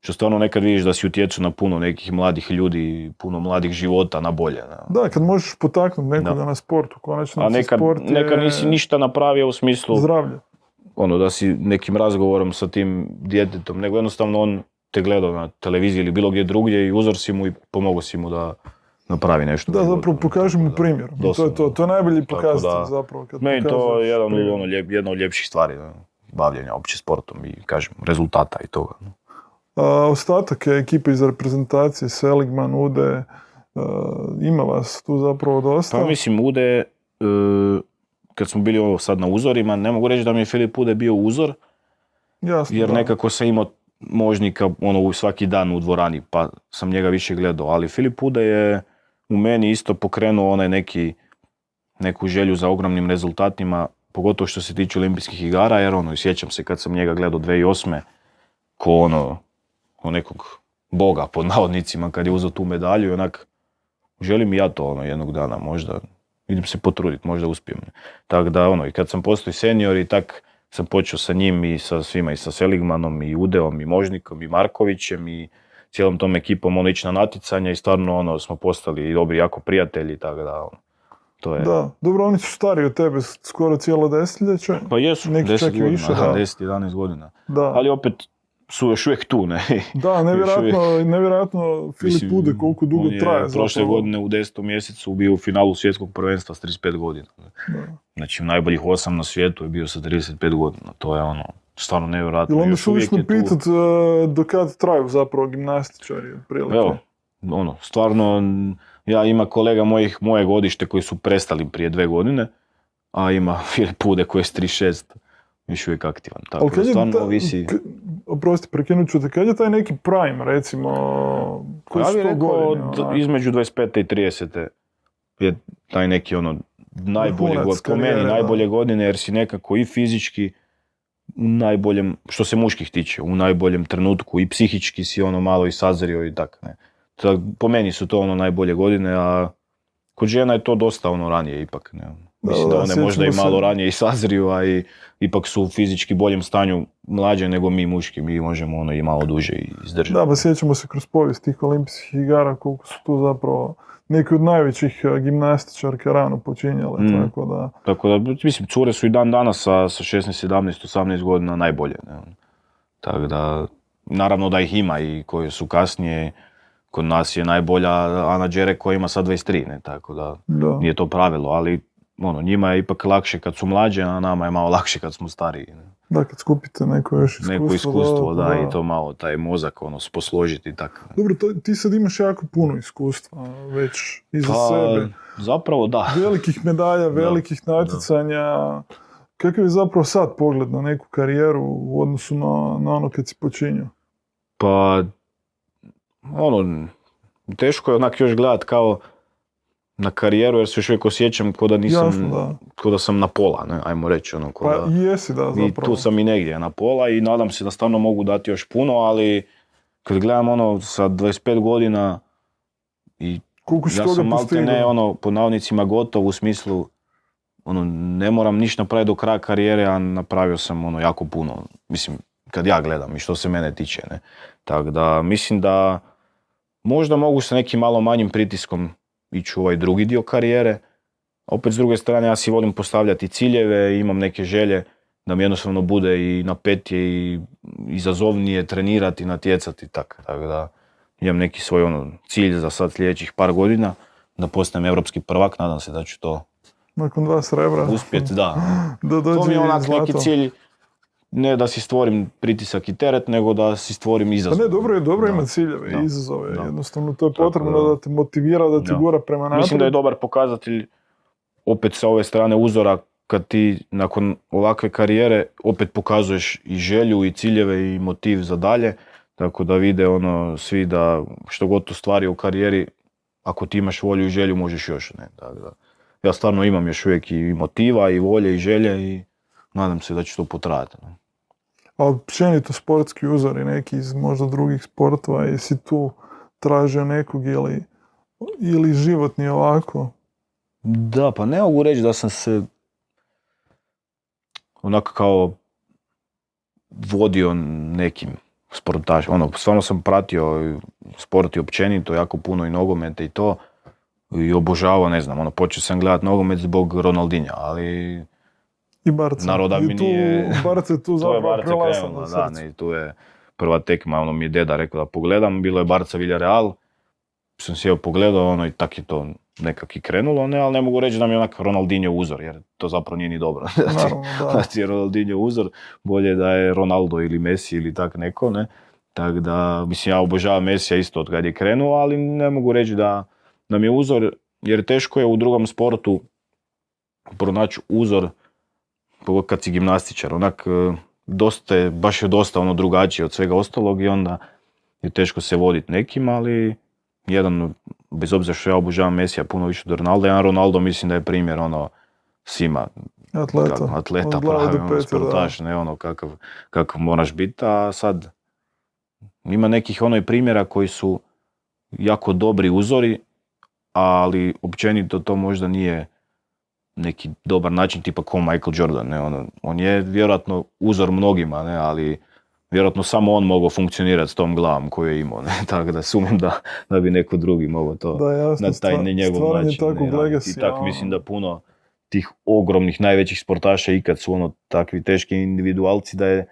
Što stvarno nekad vidiš da si utječu na puno nekih mladih ljudi, puno mladih života na bolje. ne. Da, kad možeš potaknuti nekoga Da. na sportu, konačno A nekad, sport je nekad nisi ništa napravio u smislu zdravlje. ono da si nekim razgovorom sa tim djetetom, nego jednostavno on te gledao na televiziji ili bilo gdje drugdje i uzor si mu i pomogao si mu da napravi nešto. Da, zapravo da, primjer. To je to, to je najbolji pokazatelj da, zapravo. Kad Meni to je jedan, primjer. ono, lijep, jedna od ljepših stvari ne, bavljenja opće sportom i kažem rezultata i toga. ne. A, ostatak je ekipe iz reprezentacije, Seligman, Ude, a, ima vas tu zapravo dosta. Pa mislim Ude, e, kad smo bili ovo sad na uzorima, ne mogu reći da mi je Filip Ude bio uzor, Jasno, jer da. nekako sam imao možnika ono svaki dan u dvorani, pa sam njega više gledao. Ali Filip Ude je u meni isto pokrenuo onaj neki, neku želju za ogromnim rezultatima, pogotovo što se tiče olimpijskih igara, jer ono, sjećam se kad sam njega gledao 2008. ko ono, ko nekog boga pod navodnicima kad je uzeo tu medalju i onak, želim i ja to ono jednog dana, možda idem se potruditi, možda uspijem. Tako da ono, i kad sam postao senior i tak sam počeo sa njim i sa svima, i sa Seligmanom, i Udeom, i Možnikom, i Markovićem, i cijelom tom ekipom ono ići na natjecanja i stvarno ono smo postali i dobri jako prijatelji, tako da ono, to je... Da, dobro, oni su stariji od tebe skoro cijelo desetljeće. Pa jesu, Neki 10 čak i godina, više, da, da. 10-11 godina. Da, Ali opet su još uvijek tu, ne? da nevjerojatno, nevjerojatno Filip Mislim, Ude koliko dugo on je traje. Prošle zapravo. godine u 10. mjesecu bio u finalu svjetskog prvenstva s 35 godina. Da. Znači najboljih 8 na svijetu je bio sa 35 godina. To je ono, stvarno nevjerojatno. Jel onda suvišno pitat e, do kad traju zapravo gimnastičari otprilike? Evo, ono, stvarno, ja ima kolega mojih, moje godište koji su prestali prije dve godine, a ima Filip Ude koji je s 36 još uvijek aktivan. Tako da stvarno ta- ovisi. oprosti, prekinut ću te, kad je taj neki prime, recimo, koji Ja su bih to rekao godine? d- onak? između 25. i 30. je taj neki ono najbolje, Vrhunac god- po meni najbolje godine jer si nekako i fizički u najboljem, što se muških tiče, u najboljem trenutku i psihički si ono malo i sazrio i tak, ne. Tak, po meni su to ono najbolje godine, a kod žena je to dosta ono ranije ipak, ne. Mislim da, da, one možda i malo se. ranije i sazriju, a i ipak su u fizički boljem stanju mlađe nego mi muški. Mi možemo ono i malo duže izdržati. Da, pa sjećamo se kroz povijest tih olimpijskih igara koliko su tu zapravo neki od najvećih eh, gimnastičarka rano počinjale, Mm. tako da... Tako da, mislim, cure su i dan danas sa, sa 16, 17, 18 godina najbolje. Ne? Tako da, naravno da ih ima i koje su kasnije, kod nas je najbolja Ana Đerek koja ima sad 23, ne? tako da Da. nije to pravilo, ali ono, njima je ipak lakše kad su mlađe, a nama je malo lakše kad smo stariji. Ne? Da, kad skupite neko još iskustvo. Neko iskustvo, da, i to malo taj mozak ono, posložiti i tako. Dobro, to, ti sad imaš jako puno iskustva već iza Pa, sebe. zapravo da. Velikih medalja, velikih natjecanja. Kakav je zapravo sad pogled na neku karijeru u odnosu na, na ono kad si počinio? Pa, ono, teško je onak još gledat kao na karijeru jer se još uvijek osjećam ko da nisam, Jasno, da. ko da sam na pola, ne, ajmo reći, ono, ko Pa da, i jesi, da, i zapravo. tu sam i negdje na pola i nadam se da stvarno mogu dati još puno, ali kad gledam ono sa 25 godina i Koliko ja sam malte ne ono, po navodnicima gotov u smislu ono, ne moram ništa napraviti do kraja karijere, a napravio sam ono jako puno. Mislim, kad ja gledam i što se mene tiče, ne. Tako da, mislim da možda mogu sa nekim malo manjim pritiskom ići u ovaj drugi dio karijere. Opet s druge strane, ja si volim postavljati ciljeve, imam neke želje da mi jednostavno bude i napetije i izazovnije trenirati, natjecati, tako. Tako da, imam neki svoj ono, cilj za sad sljedećih par godina, da postanem europski prvak, nadam se da ću to Nakon dva srebra. uspjeti, da. Da dođe To mi je onak neki cilj, ne da si stvorim pritisak i teret, nego da si stvorim Pa izazov. ne, dobro je, dobro Da. imati ciljeve Da. i izazove. Da. Jednostavno, to je potrebno da- da te motivira, da Da. gura prema naprijed. Mislim da je dobar pokazatelj opet sa ove strane uzora kad ti nakon ovakve karijere opet pokazuješ i želju i ciljeve i motiv za dalje, tako da vide ono svi da što god ostvari u karijeri, ako ti imaš volju i želju možeš još. Ne? Tako da, ja stvarno imam još uvijek i motiva i volje i želje i nadam se da će to potrajati. ne. A općenito sportski uzori neki iz možda drugih sportova, jesi tu tražio nekog ili, ili životni ovako? Da, pa ne mogu reći da sam se onako kao vodio nekim sportašem. Ono, stvarno sam pratio sport i općenito, jako puno i nogomete i to. I obožavao, ne znam, ono, počeo sam gledat nogomet zbog Ronaldinja, ali I Barca. Naravno da mi I tu, nije- Barca je tu zapravo Barca prelasa krenulo, na da, ne, tu je prva tekma, ono mi je deda rekao da pogledam, bilo je Barca Villarreal, sam sjeo pogledao, ono i tak je to nekak i krenulo, ne, ali ne mogu reći da mi je onak Ronaldinho uzor, jer to zapravo nije ni dobro. Da. Znači je Ronaldinho uzor, bolje da je Ronaldo ili Messi ili tak neko, ne. Tako da, mislim, ja obožavam Mesija isto od kad je krenuo, ali ne mogu reći da nam je uzor, jer teško je u drugom sportu pronaći uzor, pogotovo kad si gimnastičar, onak, e, dosta je, baš je dosta ono drugačije od svega ostalog i onda je teško se voditi nekim, ali jedan, bez obzira što ja obožavam Mesija puno više od Ronaldo, jedan Ronaldo mislim da je primjer ono svima, Atleta. kako, atleta pravi, ono, pete, da. sportaš, ne ono kakav, kakav moraš biti, a sad ima nekih ono i primjera koji su jako dobri uzori, ali općenito to možda nije neki dobar način tipa kao Michael Jordan, ne, ono, on je vjerojatno uzor mnogima, ne, ali vjerojatno samo on mogao funkcionirati s tom glavom koju je imao, ne, tako da sumnjam da, da bi neko drugi mogao to Da, jasno, na taj stva- ne njegov način. takvog ne, I tako mislim da puno tih ogromnih, najvećih sportaša ikad su ono takvi teški individualci da je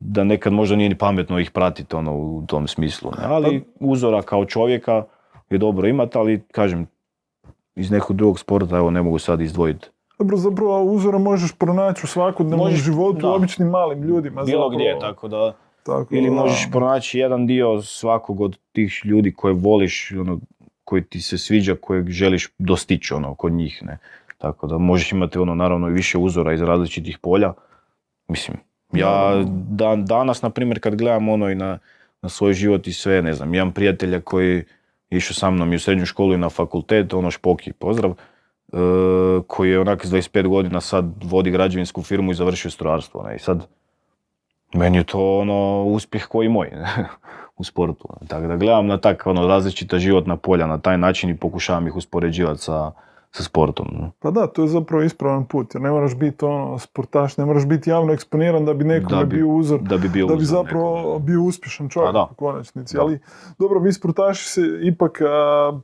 da nekad možda nije ni pametno ih pratiti ono u tom smislu. Ne? Ali Pa- uzora kao čovjeka je dobro imati, ali kažem, iz nekog drugog sporta, evo ne mogu sad izdvojiti. Dobro, zapravo uzora možeš pronaći u svakodnevnom Možeš, životu, da. u običnim malim ljudima. Bilo zapravo. gdje, tako da... Tako Ili da- možeš pronaći jedan dio svakog od tih ljudi koje voliš, ono, koji ti se sviđa, kojeg želiš dostići ono, kod njih. Ne? Tako da možeš imati ono, naravno i više uzora iz različitih polja. Mislim, ja dan, danas, na primjer, kad gledam ono i na, na svoj život i sve, ne znam, imam prijatelja koji išao sa mnom i u srednju školu i na fakultet, ono Špoki, pozdrav, e, koji je onak s 25 godina sad vodi građevinsku firmu i završio strojarstvo. Ne? I sad, meni je to ono uspjeh koji moj u sportu. Tako da gledam na tak ono različita životna polja na taj način i pokušavam ih uspoređivati sa, sa sportom. ne. Pa da, to je zapravo ispravan put, jer ne moraš biti ono sportaš, ne moraš biti javno eksponiran da bi nekome Da bi- bio uzor, Da bi bio da bi uzor zapravo nekome. bio uspješan čovjek Pa u konačnici. Da. Ali dobro, vi sportaši se ipak a,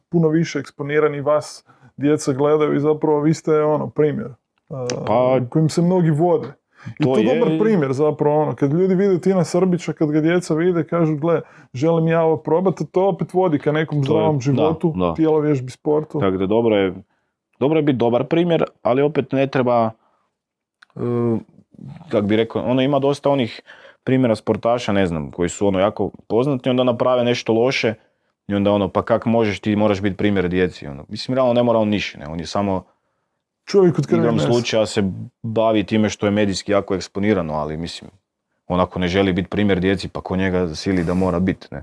puno više eksponirani, vas djeca gledaju i zapravo vi ste ono primjer a, Pa- kojim se mnogi vode. I to, To je dobar primjer zapravo ono, kad ljudi vide Tina Srbića, kad ga djeca vide, kažu gle, želim ja ovo probati, to opet vodi ka nekom To je- zdravom da, životu, da. tjelovježbi, sportu. Tako da dobro je, dobro je biti dobar primjer, ali opet ne treba, uh, kako bi rekao, ono ima dosta onih primjera sportaša, ne znam, koji su ono jako poznati, onda naprave nešto loše i onda ono, pa kak možeš, ti moraš biti primjer djeci. Ono. Mislim, realno ne mora on ništa, ne, on je samo Čovjek od igrom slučaja se bavi time što je medijski jako eksponirano, ali mislim, on ako ne želi biti primjer djeci, pa ko njega sili da mora biti, ne.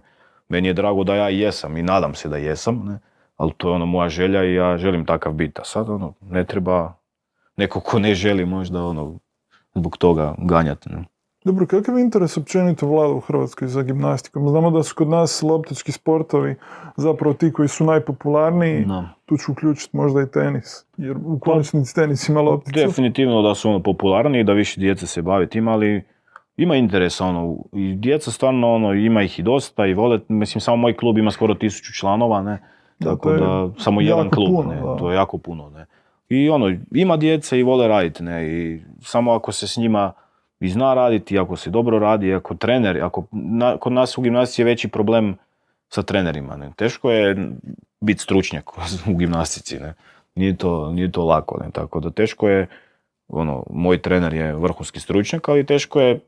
Meni je drago da ja jesam i nadam se da jesam, ne. Ali to je ono moja želja i ja želim takav biti. A sad ono, ne treba neko ko ne želi možda ono, zbog toga ganjati. Ne. Dobro, kakav je interes općenito vlada u Hrvatskoj za gimnastikom? Znamo da su kod nas loptički sportovi zapravo ti koji su najpopularniji. Da. Tu ću uključiti možda i tenis, jer u konačnici tenis ima lopticu. Definitivno da su ono popularniji, da više djece se bavi tim, ali ima interesa ono, i djeca stvarno ono, ima ih i dosta i vole, mislim samo moj klub ima skoro tisuću članova, ne, tako je da, samo jedan klub, puno, ne, da. to je jako puno, ne. I ono, ima djece i vole raditi, ne, i samo ako se s njima i zna raditi, ako se dobro radi, ako trener, ako, na- kod nas u gimnastici je veći problem sa trenerima, ne, teško je biti stručnjak u gimnastici, ne, nije to, nije to lako, ne, tako da teško je, ono, moj trener je vrhunski stručnjak, ali teško je,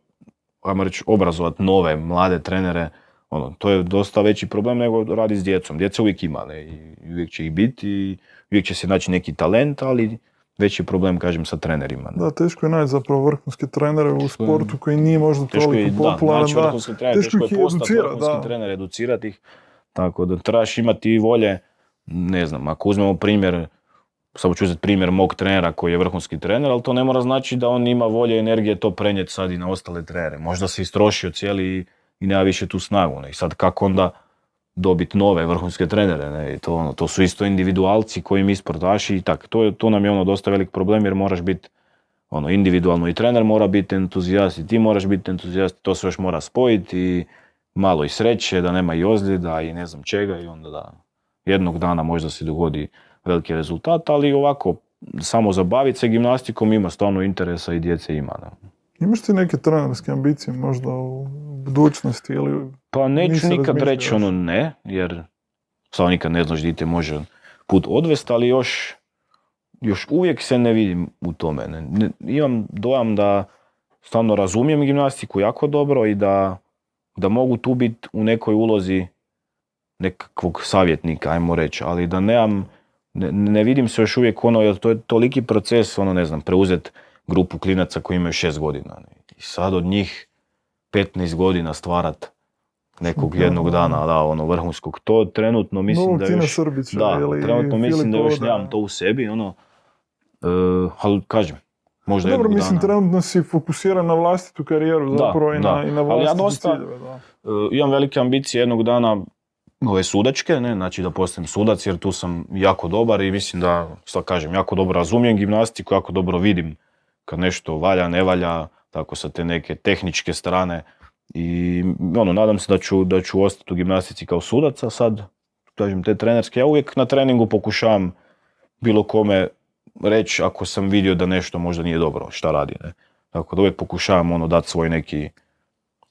ajmo reći, obrazovati nove, mlade trenere, ono, to je dosta veći problem nego radi s djecom. Djeca uvijek ima, ne, i uvijek će ih biti i uvijek će se naći neki talent, ali veći problem, kažem, sa trenerima. ne. Da, teško je naći zapravo vrhunske trenere u sportu koji nije možda Teško je, toliko da, popularan. naći da. vrhunski trener, Teško teško, je postati vrhunski da. trener, educirati ih. Tako da trebaš imati i volje, ne znam, ako uzmemo primjer, samo ću uzeti primjer mog trenera koji je vrhunski trener, ali to ne mora znači da on ima volje i energije to prenijeti sad i na ostale trenere. Možda se istrošio cijeli i, nema više tu snagu. Ne? I sad kako onda dobiti nove vrhunske trenere, ne? I to, ono, to su isto individualci koji mi sportaši i tak. To, to nam je ono dosta velik problem jer moraš biti ono, individualno i trener mora biti entuzijast i ti moraš biti entuzijast, to se još mora spojiti i malo i sreće, da nema i ozljeda i ne znam čega i onda da jednog dana možda se dogodi veliki rezultat, ali ovako, samo zabaviti se gimnastikom ima stvarno interesa i djece ima. Da. Imaš ti neke trenerske ambicije možda u budućnosti ili Pa neću nikad reći ono ne, jer samo nikad ne znaš di te može put odvesti, ali još, još uvijek se ne vidim u tome. Ne. Ne- imam dojam da stvarno razumijem gimnastiku jako dobro i da, da mogu tu biti u nekoj ulozi nekakvog savjetnika, ajmo reći, ali da nemam, ne, ne vidim se još uvijek ono, jer to je toliki proces, ono ne znam, preuzet grupu klinaca koji imaju šest godina. I sad od njih 15 godina stvarat nekog jednog da. dana, da, ono vrhunskog. To trenutno mislim novog da još... Srbića Da, ili trenutno mislim da još nemam to u sebi, ono, e, ali kažem, možda Dobro, jednog mislim, dana. trenutno si fokusiran na vlastitu karijeru Da, zapravo i, da. na, i na Ali ja vlastite dosta- ciljeve. Da. E, imam velike ambicije jednog dana ove sudačke, ne, znači da postanem sudac jer tu sam jako dobar i mislim da, šta kažem, jako dobro razumijem gimnastiku, jako dobro vidim kad nešto valja, ne valja, tako sa te neke tehničke strane i ono, nadam se da ću, da ću ostati u gimnastici kao sudac, a sad, kažem, te trenerske, ja uvijek na treningu pokušavam bilo kome reći ako sam vidio da nešto možda nije dobro, šta radi, ne. Tako da uvijek pokušavam ono dati svoj neki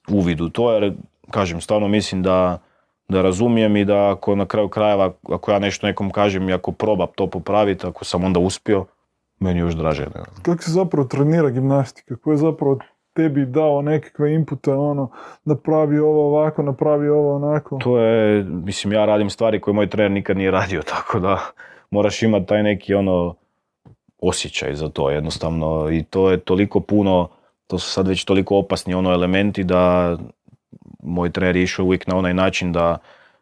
uvid u to, jer kažem, stvarno mislim da, da razumijem i da ako na kraju krajeva, ako ja nešto nekom kažem i ako proba to popraviti, ako sam onda uspio, meni još draže. Ne? Kako se zapravo trenira gimnastika? Ko je zapravo tebi dao nekakve inpute, ono, napravi ovo ovako, napravi ovo onako? To je, mislim, ja radim stvari koje moj trener nikad nije radio, tako da moraš imati taj neki ono osjećaj za to jednostavno i to je toliko puno, to su sad već toliko opasni ono elementi da moj trener je išao uvijek na onaj način da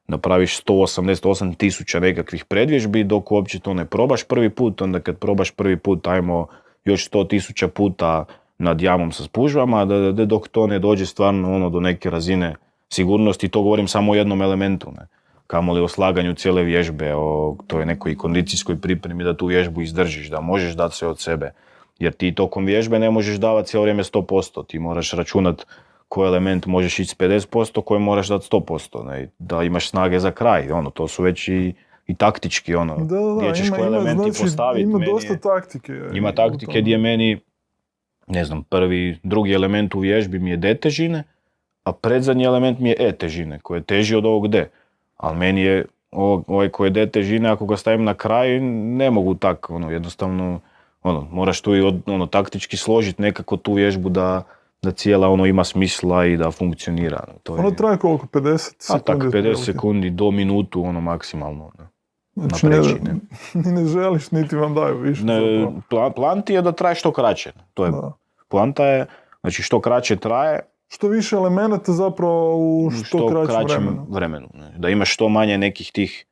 napraviš 188 tisuća nekakvih predvježbi dok uopće to ne probaš prvi put, onda kad probaš prvi put ajmo još 100 tisuća puta nad jamom sa spužvama, da, da dok to ne dođe stvarno ono do neke razine sigurnosti, to govorim samo o jednom elementu. Ne. kamoli o slaganju cijele vježbe, o toj nekoj kondicijskoj pripremi da tu vježbu izdržiš, da možeš dati sve od sebe. Jer ti tokom vježbe ne možeš davati cijelo vrijeme 100%, ti moraš računat koji element možeš ići s 50%, koji moraš dati 100%, ne? da imaš snage za kraj, ono, to su već i, i taktički, ono, Da, da, gdje ćeš ima, koji ima, elementi znači, postaviti. ima meni dosta je- taktike. ima u taktike gdje meni, ne znam, prvi, drugi element u vježbi mi je D težine, a predzadnji element mi je E težine, koji je teži od ovog D. Ali meni je ovaj koji je D težine, ako ga stavim na kraj, ne mogu tak, ono, jednostavno, ono, moraš tu i od, ono, taktički složiti nekako tu vježbu da, da cijela ono ima smisla i da funkcionira. To je, Ono traje koliko? 50 a sekundi? tak, 50 otprilike? sekundi do minutu, ono, maksimalno. Ne. Znači, na ne, ne. želiš, niti vam daju više. Ne, plan, plan ti je da traje što kraće. To je Da. Poanta je, znači što kraće traje, Što više elemenata zapravo u u što, kraćem vremenu. vremenu, ne. Da imaš što manje nekih tih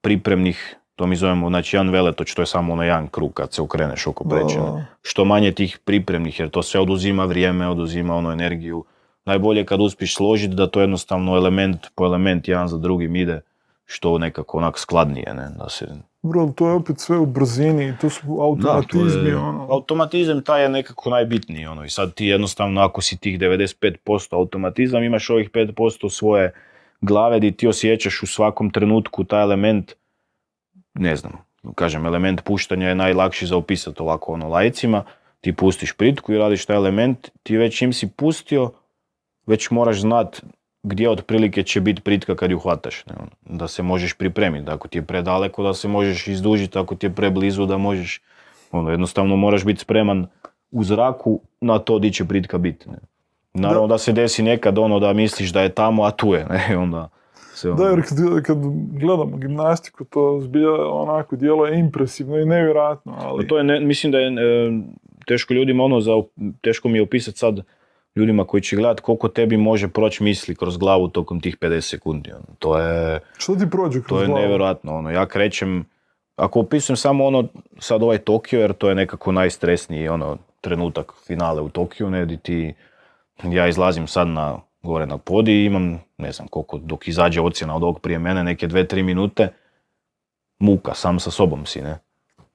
pripremnih, to mi zovemo, znači jedan veletoč, to je samo ono jedan krug kad se okreneš oko Da, preće. ne. da. Što manje tih pripremnih, jer to sve oduzima vrijeme, oduzima ono energiju. Najbolje je kad uspiješ složiti da to jednostavno element po element jedan za drugim ide što nekako onak skladnije, ne, da se Bro, to je opet sve u brzini to su automatizmi, to je- ono. Automatizam taj je nekako najbitniji, ono, i sad ti jednostavno ako si tih 95% automatizam, imaš ovih 5% svoje glave di ti osjećaš u svakom trenutku taj element, ne znam, kažem, element puštanja je najlakši za opisati ovako ono lajcima, ti pustiš pritku i radiš taj element, ti već im si pustio, već moraš znat gdje otprilike će biti pritka kad ju hvataš, ne, ono, da se možeš pripremiti, ako ti je predaleko da se možeš izdužiti, ako ti je preblizu da možeš, ono, jednostavno moraš biti spreman u zraku na to di će pritka biti. Ne. Naravno da. se desi nekad ono da misliš da je tamo, a tu je, ne, onda se ono, Da, jer kad, kad gledamo gimnastiku, to zbilja onako djeluje impresivno i nevjerojatno, ali... To je, ne, mislim da je e, teško ljudima ono, za, teško mi je opisati sad ljudima koji će gledat koliko tebi može proći misli kroz glavu tokom tih 50 sekundi. Ono. To je, Što ti prođe kroz to je glavu? nevjerojatno. Ono. Ja krećem, ako opisujem samo ono, sad ovaj Tokio, jer to je nekako najstresniji ono, trenutak finale u Tokiju, ne, di ti, ja izlazim sad na, gore na podi i imam, ne znam koliko, dok izađe ocjena od ovog prije mene, neke dve, tri minute, muka, sam sa sobom si, ne.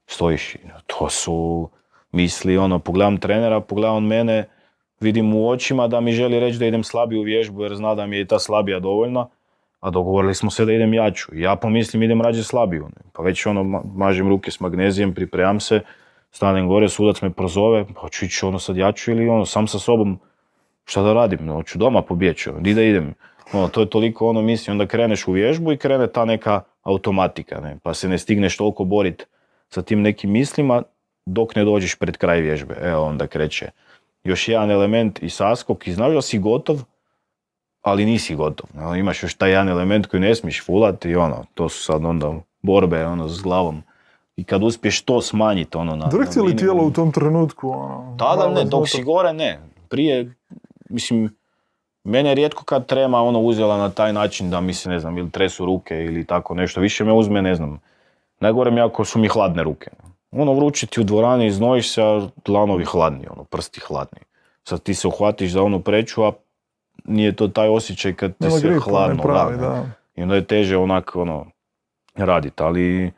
Stojiš i to su misli, ono, pogledam trenera, pogledam mene, vidim u očima da mi želi reći da idem slabije u vježbu jer zna da mi je i ta slabija dovoljna, a dogovorili smo se da idem jaču. Ja pomislim idem rađe slabiju. Pa već ono, ma- mažem ruke s magnezijem, pripremam se, stanem gore, sudac me prozove, pa hoću ići ono sad jaču ili ono, sam sa sobom, šta da radim, no, hoću doma pobjeći, ono, di da idem. Ono, to je toliko ono misli, onda kreneš u vježbu i krene ta neka automatika, ne? pa se ne stigneš toliko boriti sa tim nekim mislima dok ne dođeš pred kraj vježbe. Evo onda kreće još jedan element i saskok i znaš da si gotov, ali nisi gotov. Ono, imaš još taj jedan element koji ne smiješ fulati i ono, to su sad onda borbe ono, s glavom. I kad uspiješ to smanjiti ono na... Drhti li tijelo u tom trenutku? Ono, tada ne, dok si gore ne. Prije, mislim, mene je rijetko kad trema ono uzela na taj način da mi se, ne znam, ili tresu ruke ili tako nešto. Više me uzme, ne znam, najgore mi ako su mi hladne ruke. Ono vruće ti u dvorani, znojiš se, a dlanovi hladni, ono, prsti hladni. Sad ti se uhvatiš za onu preću, a nije to taj osjećaj kad ti se hladno pravi, da, ne. da. I onda je teže onak, ono, radit, ali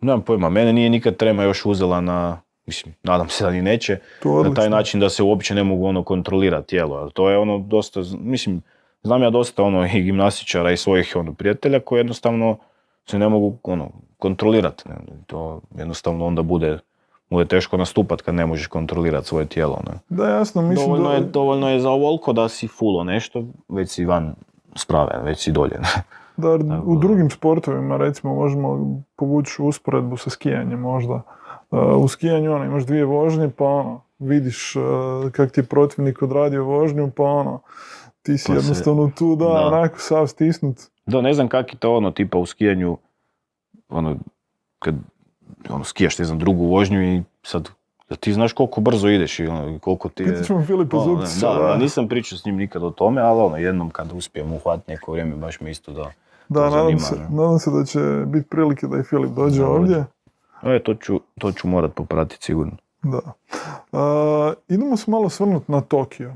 nemam pojma, mene nije nikad trema još uzela na, mislim, nadam se da ni neće, To na taj način da se uopće ne mogu ono kontrolirati tijelo. Ali to je ono dosta, mislim, znam ja dosta ono i gimnastičara i svojih ono prijatelja koji jednostavno se ne mogu ono kontrolirati. To jednostavno onda bude, bude teško nastupat kad ne možeš kontrolirati svoje tijelo. Ne. Da, jasno, mislim Dovoljno, da... je, dovoljno je za ovoliko da si fulo nešto, već si van sprave, već si dolje. ne. Da, u drugim sportovima recimo možemo povući usporedbu sa skijanjem možda. U skijanju ono, imaš dvije vožnje pa ono, vidiš uh, kak ti je protivnik odradio vožnju pa ono, ti si Pa se- jednostavno tu da, da. onako sav stisnut. Da, ne znam kak je to ono, tipa u skijanju, ono, kad ono, skijaš, ne znam, drugu vožnju i sad, da ti znaš koliko brzo ideš i ono, koliko ti je... Pitat ćemo Filipa ono, Zupcića, da, da, da, nisam pričao s njim nikad o tome, ali ono, jednom kad uspijem uhvatiti neko vrijeme, baš me isto da... Da, nadam zanima, se, ne. nadam se da će biti prilike da i Filip dođe Da, ovdje. E, to ću, to ću morat popratiti sigurno. Da. Uh, idemo se malo svrnuti na Tokio.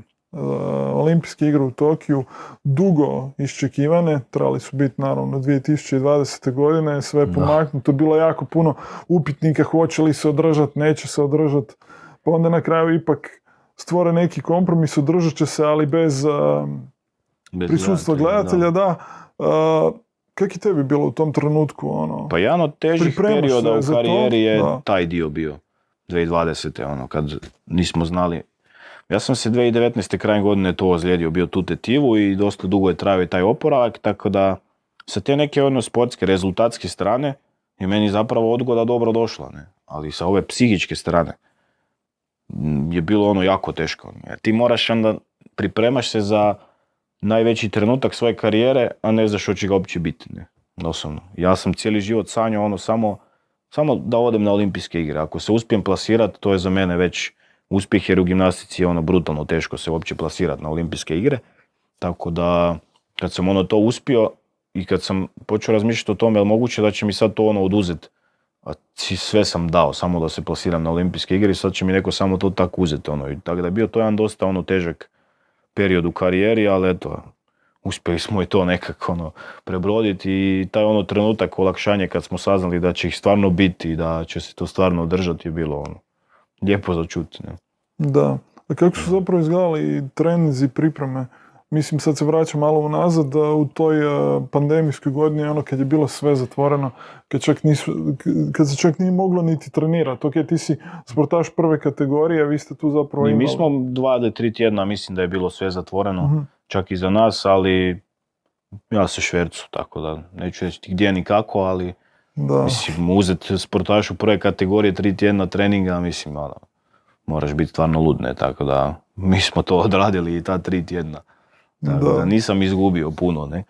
olimpijske igre u Tokiju, dugo iščekivane, trebali su biti naravno 2020. godine, sve Da. pomaknuto, bilo jako puno upitnika, hoće li se održati, neće se održati, pa onda na kraju ipak stvore neki kompromis, održat će se, ali bez Bez prisustva gledatelja, da. A, Kak je tebi bilo u tom trenutku, ono? Pa jedan od težih perioda u karijeri je Da. taj dio bio. 2020. ono, kad nismo znali. Ja sam se 2019. krajem godine to ozlijedio, bio tu tetivu i dosta dugo je trajao taj oporavak, tako da sa te neke ono sportske, rezultatske strane je meni zapravo odgoda dobro došla, ne? Ali sa ove psihičke strane je bilo ono jako teško. Jer ti moraš onda, pripremaš se za najveći trenutak svoje karijere, a ne znaš što će ga uopće biti. Ne? Doslovno. Ja sam cijeli život sanjao ono samo, samo da odem na olimpijske igre. Ako se uspijem plasirati, to je za mene već uspjeh jer u gimnastici je ono brutalno teško se uopće plasirati na olimpijske igre. Tako da kad sam ono to uspio i kad sam počeo razmišljati o tome, je li moguće da će mi sad to ono oduzeti a sve sam dao samo da se plasiram na olimpijske igre i sad će mi neko samo to tako uzeti. Ono. I tako da je bio to jedan dosta ono težak period u karijeri, ali eto, uspjeli smo i to nekako ono, prebroditi i taj ono trenutak olakšanje kad smo saznali da će ih stvarno biti i da će se to stvarno održati je bilo ono, lijepo za čuti. Ne? Da. A kako su zapravo izgledali treninzi i pripreme? Mislim, sad se vraćam malo unazad, da u toj a, pandemijskoj godini, ono kad je bilo sve zatvoreno, kad, čak nisu, kad se čak nije moglo niti trenirati. Ok, ti si sportaš prve kategorije, vi ste tu zapravo imali. mi smo dva do tri tjedna, mislim da je bilo sve zatvoreno, Mhm. čak i za nas, ali ja se švercu, tako da neću reći gdje ni kako, ali Da. Mislim, uzeti sportašu prve kategorije tri tjedna treninga, mislim, ono, moraš biti stvarno lud, ne, tako da mi smo to odradili i ta tri tjedna. Tako da, Da. nisam izgubio puno, ne. E,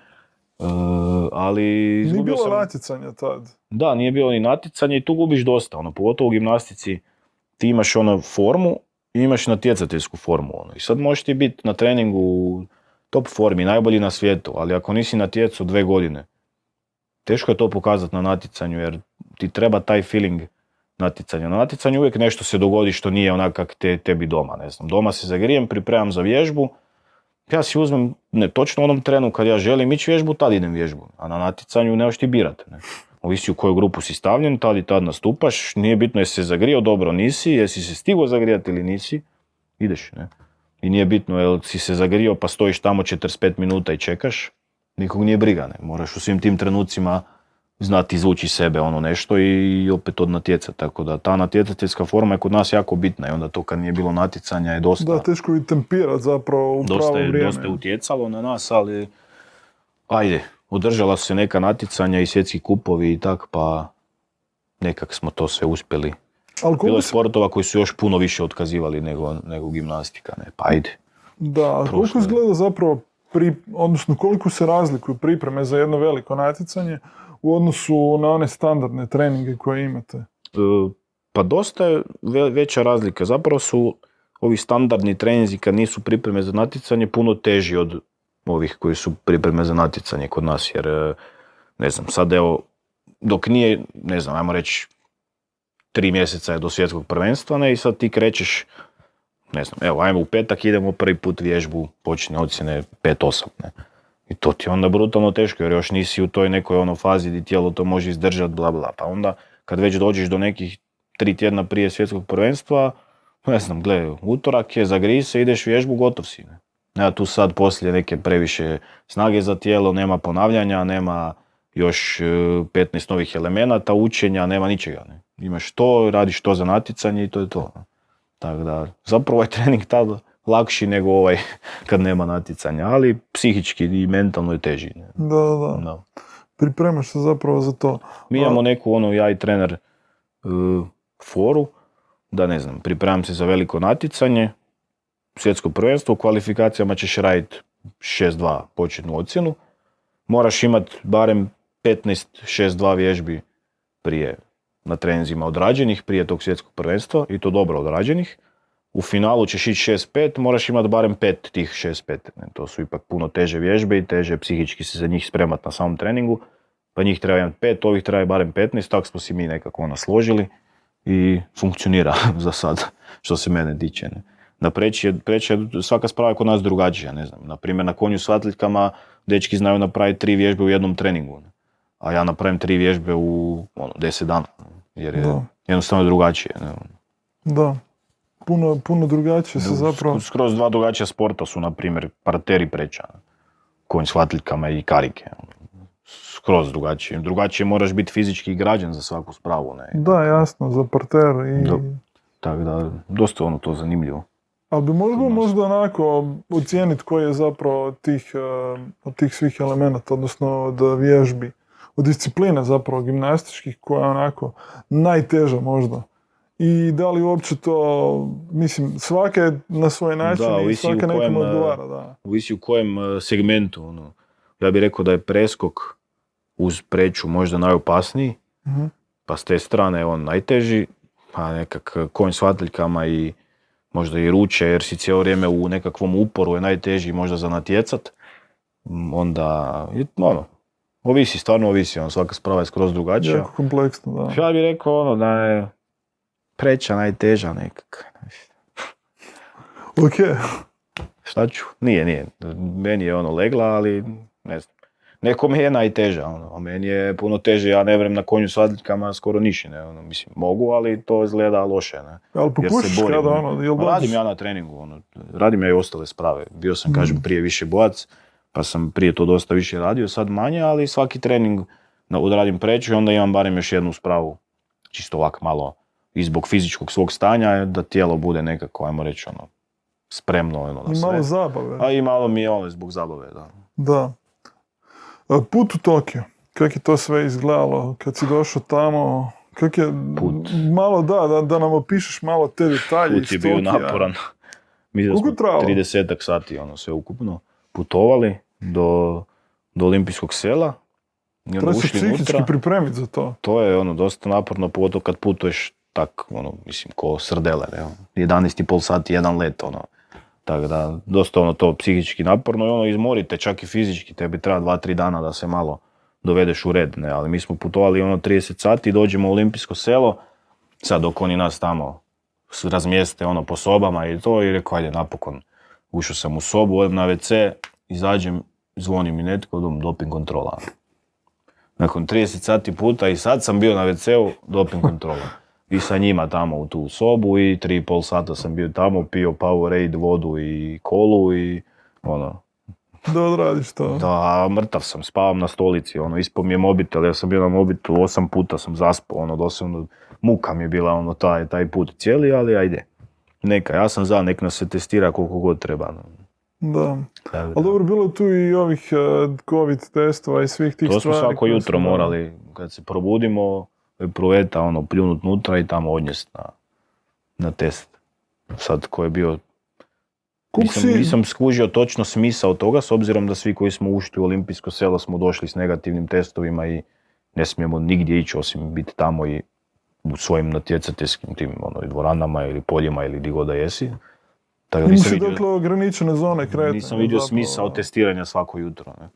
ali Nije bilo sam... natjecanja tad. Da, nije bilo ni natjecanje i tu gubiš dosta, ono, pogotovo u gimnastici ti imaš ono formu i imaš natjecateljsku formu, ono. I sad možeš ti biti na treningu u top formi, najbolji na svijetu, ali ako nisi natjecao dve godine, teško je to pokazati na natjecanju jer ti treba taj feeling natjecanja. Na natjecanju uvijek nešto se dogodi što nije onak kak te, tebi doma, ne znam. Doma se zagrijem, pripremam za vježbu, ja si uzmem, ne točno u onom trenu kad ja želim ići vježbu, tad idem vježbu. A na natjecanju nemaš ti birati. Ne? Ovisi u koju grupu si stavljen, tad i tad nastupaš, nije bitno jesi se zagrijao dobro, nisi, jesi se stigao zagrijati ili nisi, ideš. Ne? I nije bitno jel si se zagrijao pa stojiš tamo 45 minuta i čekaš, nikog nije briga. Ne? Moraš u svim tim trenucima znati izvući iz sebe ono nešto i opet od natjecati. Tako da ta natjecateljska forma je kod nas jako bitna i onda to kad nije bilo natjecanja je dosta, Da, teško je tempirat zapravo u dosta, je, vrijeme. dosta je utjecalo na nas, ali ajde, održala su se neka natjecanja i svjetski kupovi i tak, pa nekak smo to sve uspjeli. Ali Bilo je sportova koji su još puno više otkazivali nego, nego gimnastika, ne, pa ajde. da, koliko izgleda zapravo, pri, odnosno koliko se razlikuju pripreme za jedno veliko natjecanje u odnosu na one standardne treninge koje imate? E, Pa dosta je ve- veća razlika. Zapravo su ovi standardni treninzi kad nisu pripreme za natjecanje puno teži od ovih koji su pripreme za natjecanje kod nas. Jer, e, ne znam, sad evo, dok nije, ne znam, ajmo reći, tri mjeseca je do svjetskog prvenstva, ne, i sad ti krećeš, ne znam, evo, ajmo u petak, idemo prvi put vježbu, počne ocjene 5-8, ne. I to ti je onda brutalno teško, jer još nisi u toj nekoj ono fazi gdje tijelo to može izdržati, bla bla. Pa onda kad već dođeš do nekih tri tjedna prije svjetskog prvenstva, ne znam, gle, utorak je, zagri se, ideš vježbu, gotov si. Ne? Nema tu sad poslije neke previše snage za tijelo, nema ponavljanja, nema još e, 15 novih elemenata, učenja, nema ničega. Ne? Imaš to, radiš to za natjecanje i to je to. ne. Tako da, zapravo je trening tad lakši nego ovaj kad nema natjecanja, ali psihički i mentalno je teži. Da, da, da. Da. Pripremaš se zapravo za to. Mi imamo neku, ono, ja i trener, e, foru, da ne znam, pripremam se za veliko natjecanje, svjetsko prvenstvo, u kvalifikacijama ćeš raditi 6-2 početnu ocjenu, moraš imati barem 15 6-2 vježbi prije na treninzima odrađenih, prije tog svjetskog prvenstva i to dobro odrađenih. U finalu ćeš ići 6-5, moraš imati barem 5 tih 6-5. ne, To su ipak puno teže vježbe i teže psihički se za njih spremat na samom treningu. Pa njih treba imati 5, ovih treba barem 15, tako smo si mi nekako ono složili i funkcionira za sad, što se mene tiče. Ne. Da preći je, preći je, svaka sprava kod nas drugačija, ne znam. Na primjer, na konju s vatljkama dečki znaju napraviti tri vježbe u jednom treningu. ne. A ja napravim tri vježbe u ono, deset dana. Jer je Da. jednostavno drugačije. Ne. Da. Puno, puno drugačije se zapravo... Skroz dva drugačija sporta su, na primjer, parteri preča. Konj s vatljkama i karike. Skroz drugačije. Drugačije moraš biti fizički građan za svaku spravu. Ne. Da, jasno, za parter i... Da. Tako da, dosta ono to zanimljivo. Ali bi moglo možda onako ocijeniti koji je zapravo od tih, eh, od tih svih elemenata, odnosno od vježbi, od discipline zapravo gimnastičkih koja je onako najteža možda. I da li uopće to, mislim, svaka je na svoj način Da, i u nekom kojem, eh, odgovara, da. Ovisi u kojem e, segmentu. Ono. Ja bih rekao da je preskok uz preću možda najopasniji, Mhm. pa s te strane je on najteži, pa nekak konj s vatljkama i možda i ruče, jer si cijelo vrijeme u nekakvom uporu je najteži možda za natjecat. Onda, ono, ovisi, stvarno ovisi, on, svaka sprava je skroz drugačija. Jako kompleksno, da. Ja bih rekao ono da je preća najteža nekak. Ok, Šta ću? Nije, nije. Meni je ono legla, ali ne znam. Nekome je najteža, ono, a meni je puno teže, ja ne vrem na konju s vatljkama skoro niši, ne, ono, mislim, mogu, ali to izgleda loše, ne. ali borim, kada ono. ono, jel Ma radim ja na treningu, ono, radim ja i ostale sprave. Bio sam, kažem, Mhm. prije više bojac, pa sam prije to dosta više radio, sad manje, ali svaki trening na- odradim preću i onda imam barem još jednu spravu, čisto ovak malo, i zbog fizičkog svog stanja, da tijelo bude nekako, ajmo reći, ono, spremno, ono, na I sve. malo zabave. A i malo mi je ono zbog zabave, da. Da. A Put u Tokio, kak je to sve izgledalo kad si došao tamo, kak je, Put. malo da, da, da nam opišeš malo te detalje Put je bio naporan. Mi smo je trajalo? 30 sati ono sve ukupno putovali do, do olimpijskog sela. I onda Treba se psihički pripremiti za to. To je ono dosta naporno, pogotovo kad putuješ tak, ono, mislim, ko srdele, ne, ono, 11,5 sati, jedan let, ono. Tako da, dosta ono to psihički naporno i ono izmorite, čak i fizički, tebi treba 2-3 dana da se malo dovedeš u red, ne, ali mi smo putovali ono 30 sati, dođemo u olimpijsko selo, sad dok oni nas tamo razmjeste ono po sobama i to i rekao, ajde napokon, ušao sam u sobu, odem na WC, izađem, zvoni mi netko, dom, doping kontrola. Nakon 30 sati puta i sad sam bio na WC-u, doping kontrola. I sa njima tamo u tu sobu i 3,5 sata sam bio tamo, pio Powerade, vodu i kolu i ono, Da odradiš to. da, mrtav sam, spavam na stolici, ono, ispao mi je mobitel, ja sam bio na mobitelu, osam puta sam zaspao, ono, doslovno, muka mi je bila, ono, taj, taj put cijeli, ali ajde. Neka, ja sam za, nek nas se testira koliko god treba. no. Da. Ali dobro, bilo tu i ovih eh, covid testova i svih tih To smo stvari. svako koje jutro su, da. morali, kad se probudimo, pruveta, ono, pljunut nutra i tamo odnijest na, na test. Sad, ko je bio Nisam, nisam skužio točno smisao toga, s obzirom da svi koji smo ušli u olimpijsko selo smo došli s negativnim testovima i ne smijemo nigdje ići osim biti tamo i u svojim natjecateljskim tim ono, dvoranama ili poljima ili gdje god da jesi. Tako nisam vidio, dakle ograničene zone kretanja. nisam vidio zapravo. smisao testiranja svako jutro. Ne.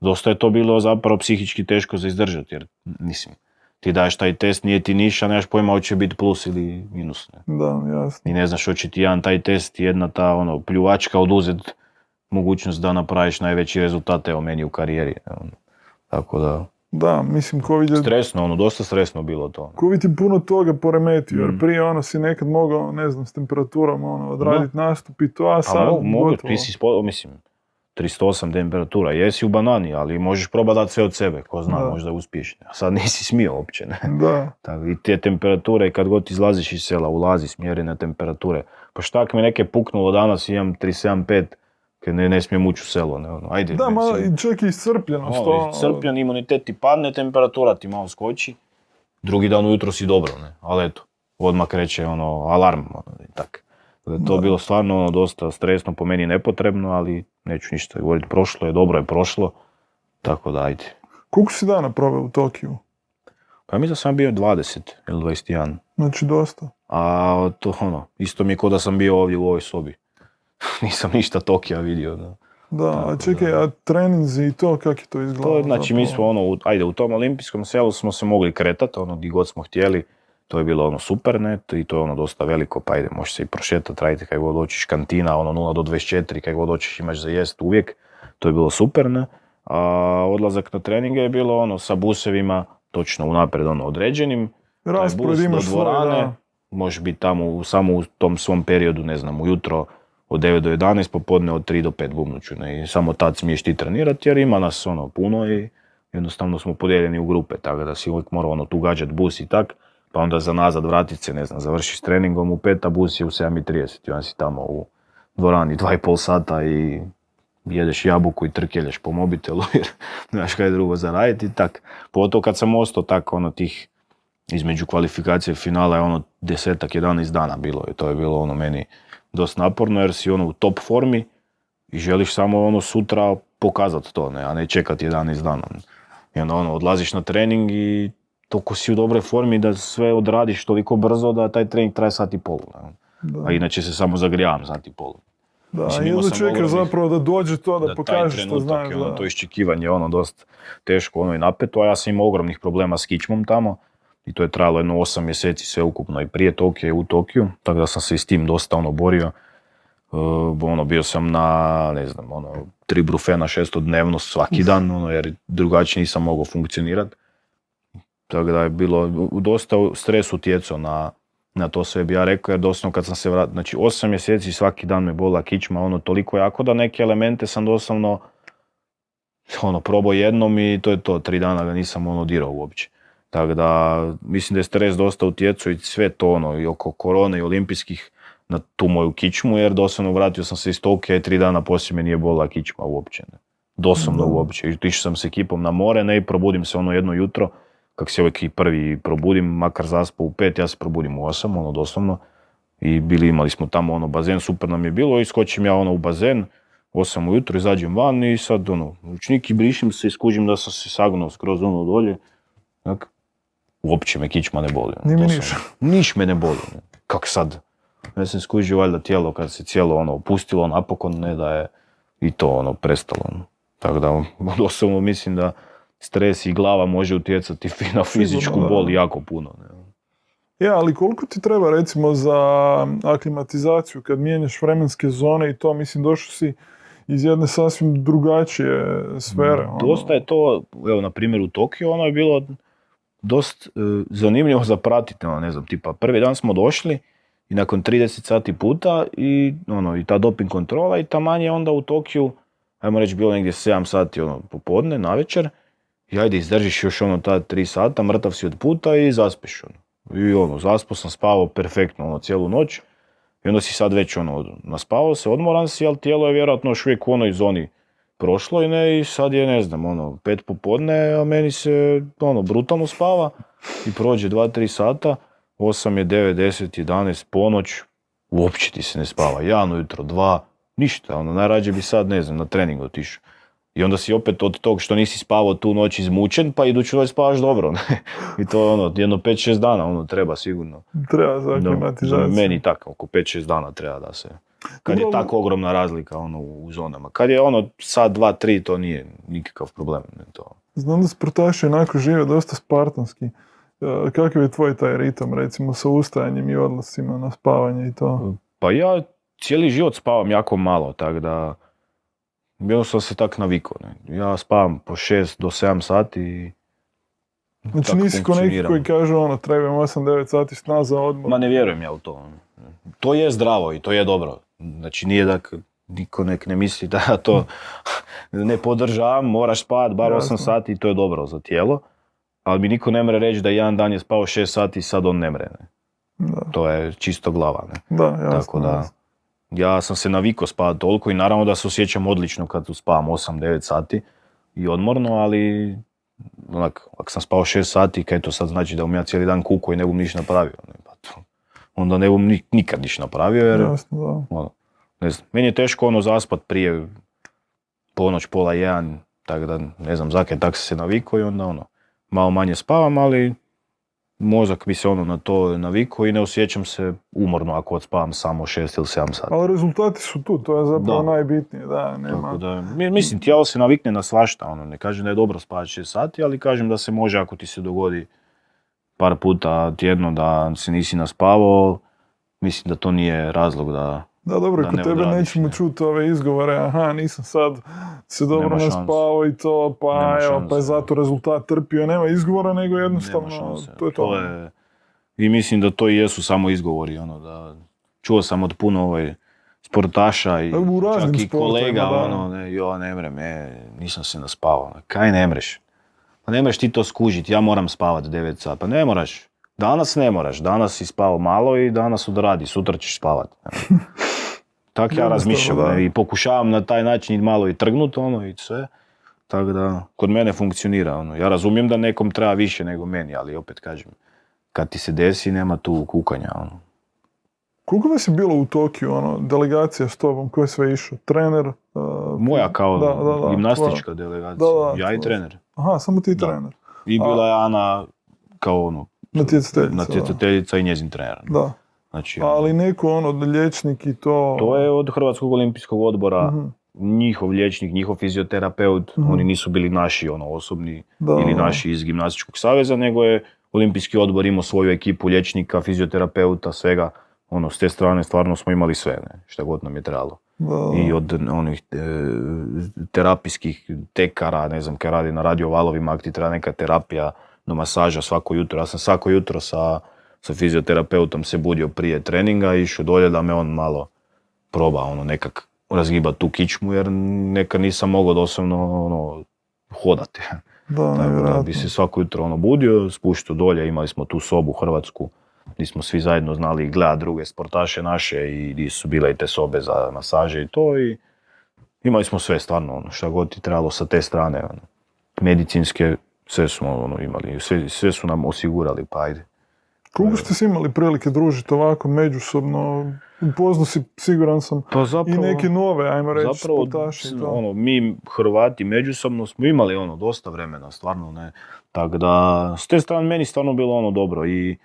Dosta je to bilo zapravo psihički teško za izdržati, jer mislim, ti daješ taj test, nije ti ništa, nemaš pojma hoće biti plus ili minus. Ne. Da, jasno. I ne znaš hoće ti jedan taj test, jedna ta ono, pljuvačka oduzet mogućnost da napraviš najveći rezultat, evo meni u karijeri. ono. Tako da, Da, mislim, covid je, stresno, ono, dosta stresno bilo to. covid je puno toga poremetio, jer Mm. prije ono si nekad mogao, ne znam, s temperaturom ono, odraditi nastup i to, a A sad mogu, mogu, ti si, mislim, 308 temperatura, jesi u banani, ali možeš probati dati sve od sebe, ko zna, Da. možda uspiješ. A sad nisi smio uopće, ne. Da, Tako, I te temperature, kad god izlaziš iz sela, ulazi smjerene temperature. Pa šta ako mi neke puknulo danas, imam 37,5, kad ne, ne smijem ući u selo, ne, ono, ajde. da, malo, čak i iscrpljenost. To, iscrpljen imunitet ti padne, temperatura ti malo skoči, drugi dan ujutro si dobro, ne, ali eto, odmah kreće ono, alarm, ono, i tak. Je to Da. bilo stvarno ono, dosta stresno, po meni nepotrebno, ali neću ništa govoriti, prošlo je, dobro je prošlo, tako da ajde. Koliko si dana proveo u Tokiju? Pa ja mislim da sam bio 20 ili 21, Znači dosta. a to ono, isto mi je kao da sam bio ovdje u ovoj sobi. Nisam ništa Tokija vidio, da. Da, a čekaj, da. a treninzi i to, kak je to izgledalo? To je, znači mi zapravo? smo ono, ajde, u tom olimpijskom selu smo se mogli kretati, ono, gdje god smo htjeli. To je bilo ono super net i to je ono dosta veliko, pa ide, možeš se i prošetati, raditi kaj god hoćeš, kantina, ono 0 do 24, kaj god hoćeš imaš za jest uvijek, to je bilo super, ne? A odlazak na treninge je bilo ono sa busevima, točno unaprijed ono određenim, Raspored imaš dvorane, možeš biti tamo u, samo u tom svom periodu, ne znam, ujutro od 9 do 11, popodne od 3 do 5 bubnuću, ne, i samo tad smiješ ti trenirati jer ima nas ono puno i jednostavno smo podijeljeni u grupe, tako da si uvijek morao ono tu gađat bus i tak, pa onda za nazad vratit se, ne znam, završiš treningom u 5, a bus je u 7.30 i onda si tamo u dvorani 2,5 sata i jedeš jabuku i trkelješ po mobitelu jer nemaš kaj drugo za raditi i tak. Pogotovo kad sam ostao tako ono tih između kvalifikacije i finala je ono desetak, 11 dana bilo i to je bilo ono meni dosta naporno jer si ono u top formi i želiš samo ono sutra pokazati to, ne, a ne čekati 11 dana. I onda ono odlaziš na trening i toliko si u dobroj formi da sve odradiš toliko brzo da taj trening traje sat i pol. Da. A inače se samo zagrijavam sat i pol. Da, Mislim, čekaš ogromnih- zapravo da dođe to da, da taj pokažeš što znaš. je ono, da. to iščekivanje je ono dosta teško ono i napeto, a ja sam imao ogromnih problema s kičmom tamo i to je trajalo jedno 8 mjeseci sve ukupno i prije Tokija i u Tokiju, tako da sam se i s tim dosta ono borio. E, ono, bio sam na, ne znam, ono, tri brufena šestodnevno svaki dan, ono, jer drugačije nisam mogao funkcionirati. Tako da je bilo dosta stres utjecao na, na to sve bi ja rekao, jer doslovno kad sam se vratio, znači 8 mjeseci svaki dan me bola kičma, ono toliko jako da neke elemente sam doslovno ono probao jednom i to je to, tri dana ga nisam ono dirao uopće. Tako da mislim da je stres dosta utjecao i sve to ono i oko korone i olimpijskih na tu moju kičmu jer doslovno vratio sam se iz Tokija i tri dana poslije me nije bola kičma uopće. Ne. Doslovno uopće. Išao sam s ekipom na more ne, i probudim se ono jedno jutro kak se uvijek i prvi probudim, makar zaspao u pet, ja se probudim u osam, ono doslovno. I bili, imali smo tamo ono bazen, super nam je bilo i skočim ja ono u bazen, osam ujutro, izađem van i sad ono, ručnik i brišim se i skužim da sam se sagnuo skroz ono dolje. Tak, uopće me kičma ne boli. ono, mi doslovno. Niš me ne boli. Ne. Kak sad? Ja sam skužio valjda tijelo kad se cijelo ono opustilo napokon, ne da je i to ono prestalo. ono. Tako da doslovno mislim da stres i glava može utjecati na fizičku bol jako puno. Ne. Ja, ali koliko ti treba recimo za aklimatizaciju kad mijenjaš vremenske zone i to, mislim došao si iz jedne sasvim drugačije sfere. ono. Dosta je to, evo na primjer u Tokiju, ono je bilo dosta e, zanimljivo za pratiti, ono, ne znam, tipa prvi dan smo došli i nakon 30 sati puta i ono, i ta doping kontrola i taman je onda u Tokiju, ajmo reći bilo negdje 7 sati ono, popodne, navečer, i ajde izdržiš još ono ta 3 sata, mrtav si od puta i zaspiš ono. I ono, zaspao sam, spavao perfektno ono, cijelu noć. I onda si sad već ono, naspavao se, odmoran si, ali tijelo je vjerojatno još uvijek u onoj zoni prošlo i ne, i sad je ne znam, ono, pet popodne, a meni se ono, brutalno spava i prođe 2-3 sata, 8 je 9, 10, 11, ponoć, uopće ti se ne spava, jedan ujutro, dva, ništa, ono, najrađe bi sad, ne znam, na trening otišao. I onda si opet od tog što nisi spavao tu noć izmučen, pa iduću noć spavaš dobro. ne. I to ono, jedno 5-6 dana ono treba sigurno. Treba za Da, aklimatizaciju. meni tako, oko 5-6 dana treba da se... Kad je tako ogromna razlika ono, u zonama. Kad je ono sad, dva, tri, to nije nikakav problem. Ne, to. Znam da sportaši onako žive dosta spartanski. E, Kakav je tvoj taj ritam, recimo, sa ustajanjem i odlascima na spavanje i to? Pa ja cijeli život spavam jako malo, tako da jednostavno se tak navikao. Ne. Ja spavam po 6 do 7 sati i Znači nisi ko neki koji kaže ono, trebam 8-9 sati sna za odmor. Ma ne vjerujem ja u to. To je zdravo i to je dobro. Znači nije da niko nek ne misli da to ne podržavam, moraš spavati bar 8 Jasno. sati i to je dobro za tijelo. Ali mi niko ne mre reći da jedan dan je spao 6 sati i sad on ne mre. Ne. Da, To je čisto glava. Ne. da, jasno. Tako da, jasno. Ja sam se navikao spavati toliko i naravno da se osjećam odlično kad spavam 8-9 sati i odmorno, ali onak, ako sam spao 6 sati, kaj to sad znači da um ja cijeli dan kuko i ne bum niš napravio. Pa to, onda ne ni- nikad niš napravio jer Jasno, da. ono, ne znam, meni je teško ono zaspat prije ponoć, pola jedan, tako da ne znam zakaj tak se navikao i onda ono, malo manje spavam, ali mozak mi se ono na to navikao i ne osjećam se umorno ako odspavam samo 6 ili 7 sati. Ali rezultati su tu, to je zapravo Da. najbitnije, da, nema. Tako da, mi- mislim, tijelo se navikne na svašta, ono, ne kažem da je dobro spavati 6 sati, ali kažem da se može ako ti se dogodi par puta tjedno da se nisi naspavao, mislim da to nije razlog da... Da, dobro, da kod tebe odradiš, nećemo ne. čuti ove izgovore, aha, nisam sad se dobro naspao i to, pa Nema evo, pa je zato rezultat trpio, nema izgovora, nego jednostavno, to je to. je, I mislim da to i jesu samo izgovori, ono, da čuo sam od puno ovaj, sportaša i U čak i kolega, da. ono, ne, jo, ne mrem, e, nisam se naspavao. Kaj ne mreš? Pa ne mreš ti to skužiti, ja moram spavat 9 sati. Pa ne moraš. Danas ne moraš, danas si spao malo i danas odradi, sutra ćeš spavat. Tak ja razmišljam da. i pokušavam na taj način malo i trgnut ono i sve. Tako da, kod mene funkcionira ono. Ja razumijem da nekom treba više nego meni, ali opet kažem, kad ti se desi nema tu kukanja ono. Koliko vas je bilo u Tokiju, ono, delegacija s tobom, ko je sve išao? Trener? uh, Moja kao da, da, da, gimnastička delegacija, Da, da, ja i trener. Aha, samo ti Da. trener. I bila je Ana kao ono, Natjecateljica. natjecateljica i njezin trener. Da. Znači, Ali neko, ono, liječnik i to... to je od Hrvatskog olimpijskog odbora, Mhm. njihov liječnik, njihov fizioterapeut, Mhm. oni nisu bili naši ono osobni Da, ili naši iz gimnastičkog saveza, nego je olimpijski odbor imao svoju ekipu liječnika, fizioterapeuta, svega. Ono, s te strane stvarno smo imali sve, ne, šta god nam je trebalo. Da, I od onih e, terapijskih tekara, ne znam, kaj radi na radiovalovima, ako ti treba neka terapija, do masaža svako jutro. Ja sam svako jutro sa, sa fizioterapeutom se budio prije treninga i išao dolje da me on malo proba, ono, nekak razgibat tu kičmu, jer nekad nisam mogao doslovno ono, hodati. da, Tako da bi se svako jutro ono budio, spuštao dolje, imali smo tu sobu hrvatsku, gdje smo svi zajedno znali gledati druge sportaše naše i gdje su bile i te sobe za masaže i to i imali smo sve stvarno, ono, šta god ti trebalo sa te strane, ono, medicinske, sve smo ono, imali, sve, sve su nam osigurali, pa ajde. Koliko ste se imali prilike družiti ovako međusobno? Upoznao si, siguran sam, Pa i zapravo, neke nove, ajmo reći, zapravo sportaši i to. ono, mi Hrvati međusobno smo imali ono dosta vremena, stvarno ne. Tako da, s te strane meni stvarno bilo ono dobro i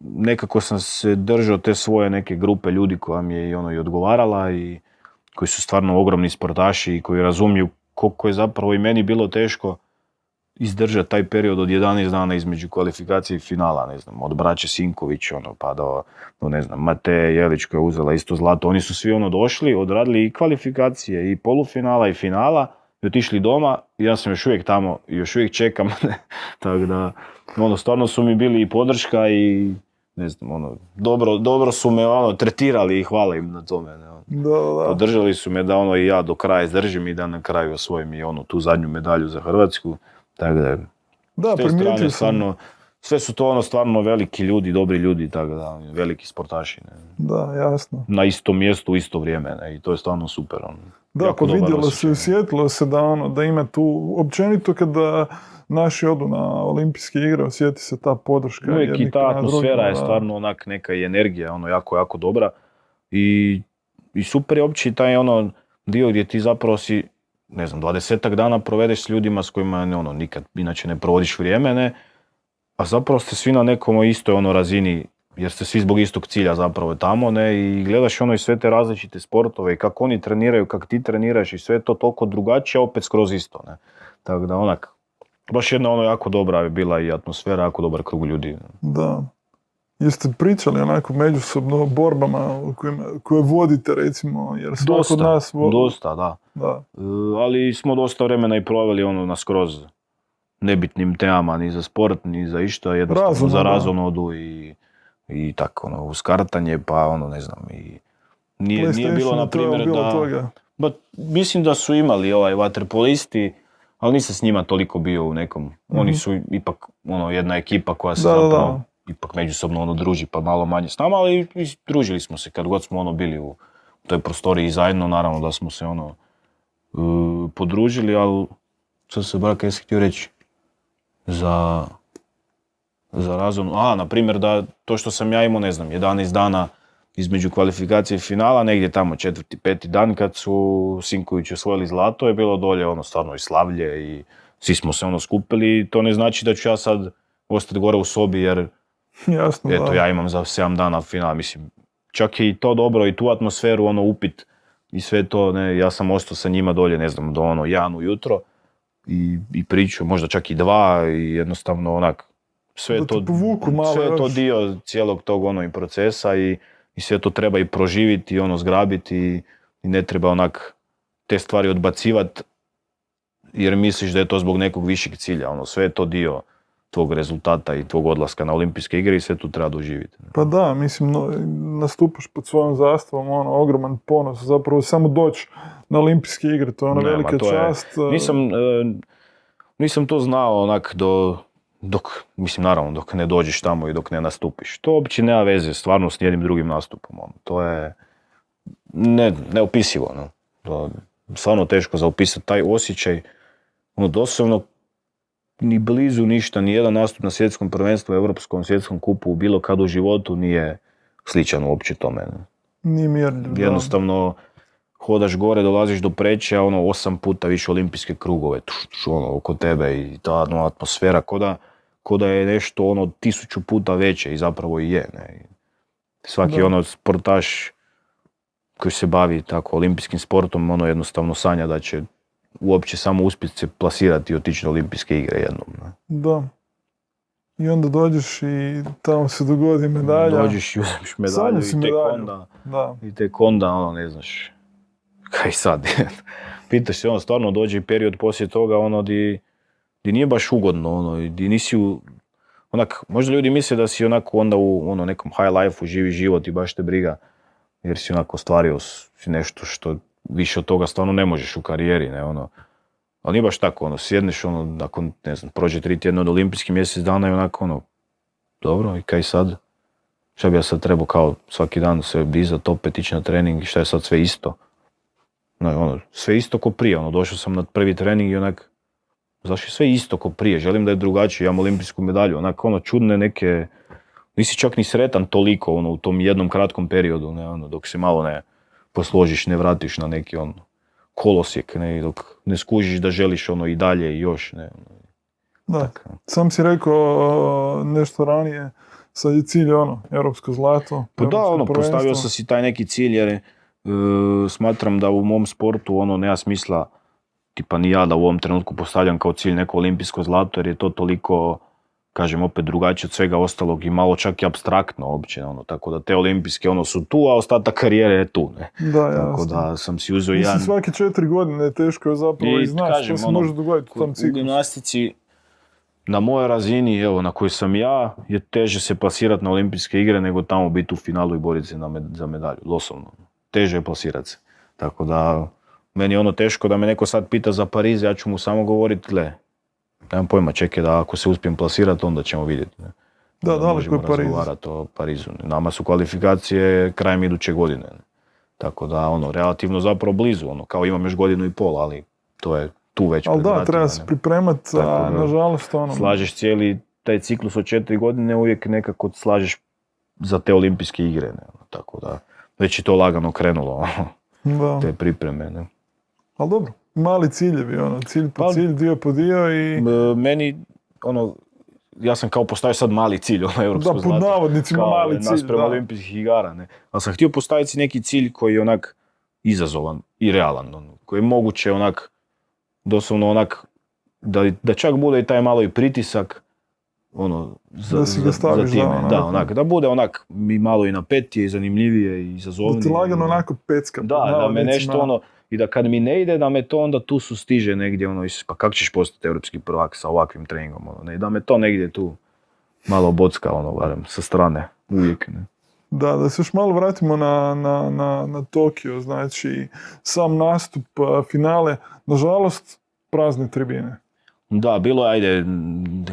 nekako sam se držao te svoje neke grupe ljudi koja mi je i ono i odgovarala i koji su stvarno ogromni sportaši i koji razumiju koliko je zapravo i meni bilo teško izdržati taj period od 11 dana između kvalifikacije i finala, ne znam, od braće Sinković, ono, pa do, do ne znam, Mateja Jelić koja je uzela isto zlato, oni su svi ono došli, odradili i kvalifikacije i polufinala i finala i otišli doma, ja sam još uvijek tamo još uvijek čekam, tako da, ono, stvarno su mi bili i podrška i ne znam, ono, dobro, dobro su me ono, tretirali i hvala im na tome. Ne, ono. Da, da. Podržali su me da ono i ja do kraja izdržim i da na kraju osvojim i onu tu zadnju medalju za Hrvatsku. Tako da, Da, primijetio sam. stvarno, sve su to ono stvarno veliki ljudi, dobri ljudi, tako da, veliki sportaši. Ne. Da, jasno. Na istom mjestu u isto vrijeme ne, i to je stvarno super. Ono. Da, dobar vidjelo se, osjetilo se da ono, da ima tu, općenito kada naši odu na olimpijske igre, osjeti se ta podrška. Uvijek i ta atmosfera drugima, je stvarno onak neka i energija, ono jako, jako dobra. I, i super je opće i taj ono dio gdje ti zapravo si, ne znam, dvadesetak dana provedeš s ljudima s kojima ne, ono, nikad inače ne provodiš vrijeme, ne, a zapravo ste svi na nekom istoj ono razini, jer ste svi zbog istog cilja zapravo tamo, ne, i gledaš ono i sve te različite sportove i kako oni treniraju, kako ti treniraš i sve to toliko drugačije, opet skroz isto, ne. Tako da onak, baš jedna ono jako dobra je bila i atmosfera, jako dobar krug ljudi. Da. Jeste pričali onako međusobno o borbama kojima, koje vodite recimo, jer svako Dosta, od nas vo- dosta, da. Da, E, ali smo dosta vremena i proveli ono na skroz nebitnim temama, ni za sport, ni za išta, jednostavno Razonodu. za razonodu i, i tako, ono, uskartanje, pa ono, ne znam, i nije, nije bilo, na primjer, da... toga. Ba, mislim da su imali ovaj vaterpolisti, ali nisam s njima toliko bio u nekom. Oni Mhm. su ipak ono, jedna ekipa koja se Da, da, da. Ipak međusobno ono, druži pa malo manje s nama, ali i družili smo se kad god smo ono bili u toj prostoriji zajedno, naravno da smo se ono e, podružili, ali što se brak jesi htio reći za za razum. A, na primjer da to što sam ja imao, ne znam, 11 dana između kvalifikacije i finala, negdje tamo četvrti, peti dan kad su Sinković osvojili zlato je bilo dolje ono stvarno i slavlje i svi smo se ono skupili i to ne znači da ću ja sad ostati gore u sobi jer Jasno, eto da. ja imam za 7 dana final, mislim čak je i to dobro i tu atmosferu ono upit i sve to, ne, ja sam ostao sa njima dolje, ne znam, do ono jedan ujutro i, i priču, možda čak i dva i jednostavno onak sve je Da to, povuku malo sve je to dio cijelog tog ono i procesa i, i sve to treba i proživiti i ono zgrabiti i, i ne treba onak te stvari odbacivati jer misliš da je to zbog nekog višeg cilja. Ono, sve je to dio tvog rezultata i tvog odlaska na olimpijske igre i sve tu treba doživjeti. Pa da, mislim, no, nastupaš pod svojom zastavom, ono, ogroman ponos, zapravo samo doći na olimpijske igre, to je ona velika to je- čast. e, Nisam, e, nisam to znao onak do, dok, mislim naravno dok ne dođeš tamo i dok ne nastupiš. To uopće nema veze stvarno s jednim drugim nastupom. Ono. To je ne, neopisivo. No. To, stvarno teško za opisati taj osjećaj. Ono, doslovno ni blizu ništa, ni jedan nastup na svjetskom prvenstvu, europskom svjetskom kupu, bilo kad u životu nije sličan uopće tome. Nije mjerljiv. Jednostavno, hodaš gore, dolaziš do preće, ono, osam puta više olimpijske krugove, tuš, tuš, ono, oko tebe i ta ono, atmosfera, ko da, ko da je nešto, ono, tisuću puta veće i zapravo i je, ne. Svaki, Da. ono, sportaš koji se bavi tako olimpijskim sportom, ono, jednostavno sanja da će uopće samo uspjeti se plasirati i otići na olimpijske igre jednom, ne. Da. I onda dođeš i tamo se dogodi medalja. Dođeš i uzmeš medalju i tek onda... Da. I tek onda, ono, ne znaš, kaj sad? Pitaš se, ono, stvarno dođe period poslije toga, ono, di, di nije baš ugodno, ono, di nisi u, onak, možda ljudi misle da si onako onda u ono, nekom high life-u živi život i baš te briga, jer si onako ostvario si nešto što više od toga stvarno ne možeš u karijeri, ne, ono, ali nije baš tako, ono, sjedneš, ono, nakon, ne znam, prođe tri tjedna od olimpijskih mjesec dana i onako, ono, dobro, i kaj sad? Šta bi ja sad trebao kao svaki dan se dizat opet ići na trening i šta je sad sve isto? No, ono, sve isto ko prije, ono, došao sam na prvi trening i onak, zašto je sve isto ko prije, želim da je drugačije, imam olimpijsku medalju, onak, ono, čudne neke, nisi čak ni sretan toliko, ono, u tom jednom kratkom periodu, ne, ono, dok se malo ne posložiš, ne vratiš na neki, ono, kolosijek, ne, dok ne skužiš da želiš, ono, i dalje i još, ne, ono, Da. tak. Sam si rekao uh, nešto ranije, sad je cilj ono, europsko zlato. Pa da, ono, postavio sam si taj neki cilj jer e, smatram da u mom sportu ono nema smisla, tipa ni ja da u ovom trenutku postavljam kao cilj neko olimpijsko zlato jer je to toliko, kažem opet drugačije od svega ostalog i malo čak i abstraktno uopće, ono, tako da te olimpijske ono su tu, a ostatak karijere je tu, ne. Da, Tako jasno. da sam si uzeo Mislim, jedan... svake četiri godine teško je zapravo I i znaš kažem, što se ono, može dogoditi u tom u ciklusu. gimnastici na mojoj razini, evo, na kojoj sam ja, je teže se plasirati na olimpijske igre nego tamo biti u finalu i boriti se med- za medalju, doslovno. Teže je plasirati se. Tako da, meni je ono teško da me neko sad pita za Pariz, ja ću mu samo govoriti, gle, nemam pojma, čekaj da ako se uspijem plasirati, onda ćemo vidjeti. Ne? Da, daleko možemo je razgovarati o Parizu. Nama su kvalifikacije krajem iduće godine. ne. Tako da, ono, relativno zapravo blizu, ono, kao imam još godinu i pol, ali to je tu već Ali da, treba se pripremati, a da, nažalost ono... slažeš cijeli taj ciklus od četiri godine, uvijek nekako slažeš za te olimpijske igre. Ne? ono, Tako da, već je to lagano krenulo, Da. te pripreme. Ne? Ali dobro, mali ciljevi, ono, cilj po Pa- cilj, dio po dio i... E, Meni, ono, ja sam kao postavio sad mali cilj, ono, Da, europsko pod zlato. navodnicima kao mali cilj, naspram da. olimpijskih igara, ne. Ali sam htio postaviti neki cilj koji je onak izazovan i realan, ono, koji je moguće onak, doslovno onak, da, da čak bude i taj malo i pritisak, ono, za, Da si ga staviš, za time. da, Da, onako. onak, da bude onak mi malo i napetije, i zanimljivije, i Da izazovnije. ti lagano i- onako pecka. pod Da, da me nešto ono, i da kad mi ne ide, da me to onda tu sustiže negdje, ono, pa kako ćeš postati europski prvak sa ovakvim treningom, ono, ne, da me to negdje tu malo bocka, ono, barem, sa strane, uvijek, ne. Da, da se još malo vratimo na, na, na, na Tokio, znači sam nastup, finale, nažalost prazne tribine. Da, bilo je, ajde,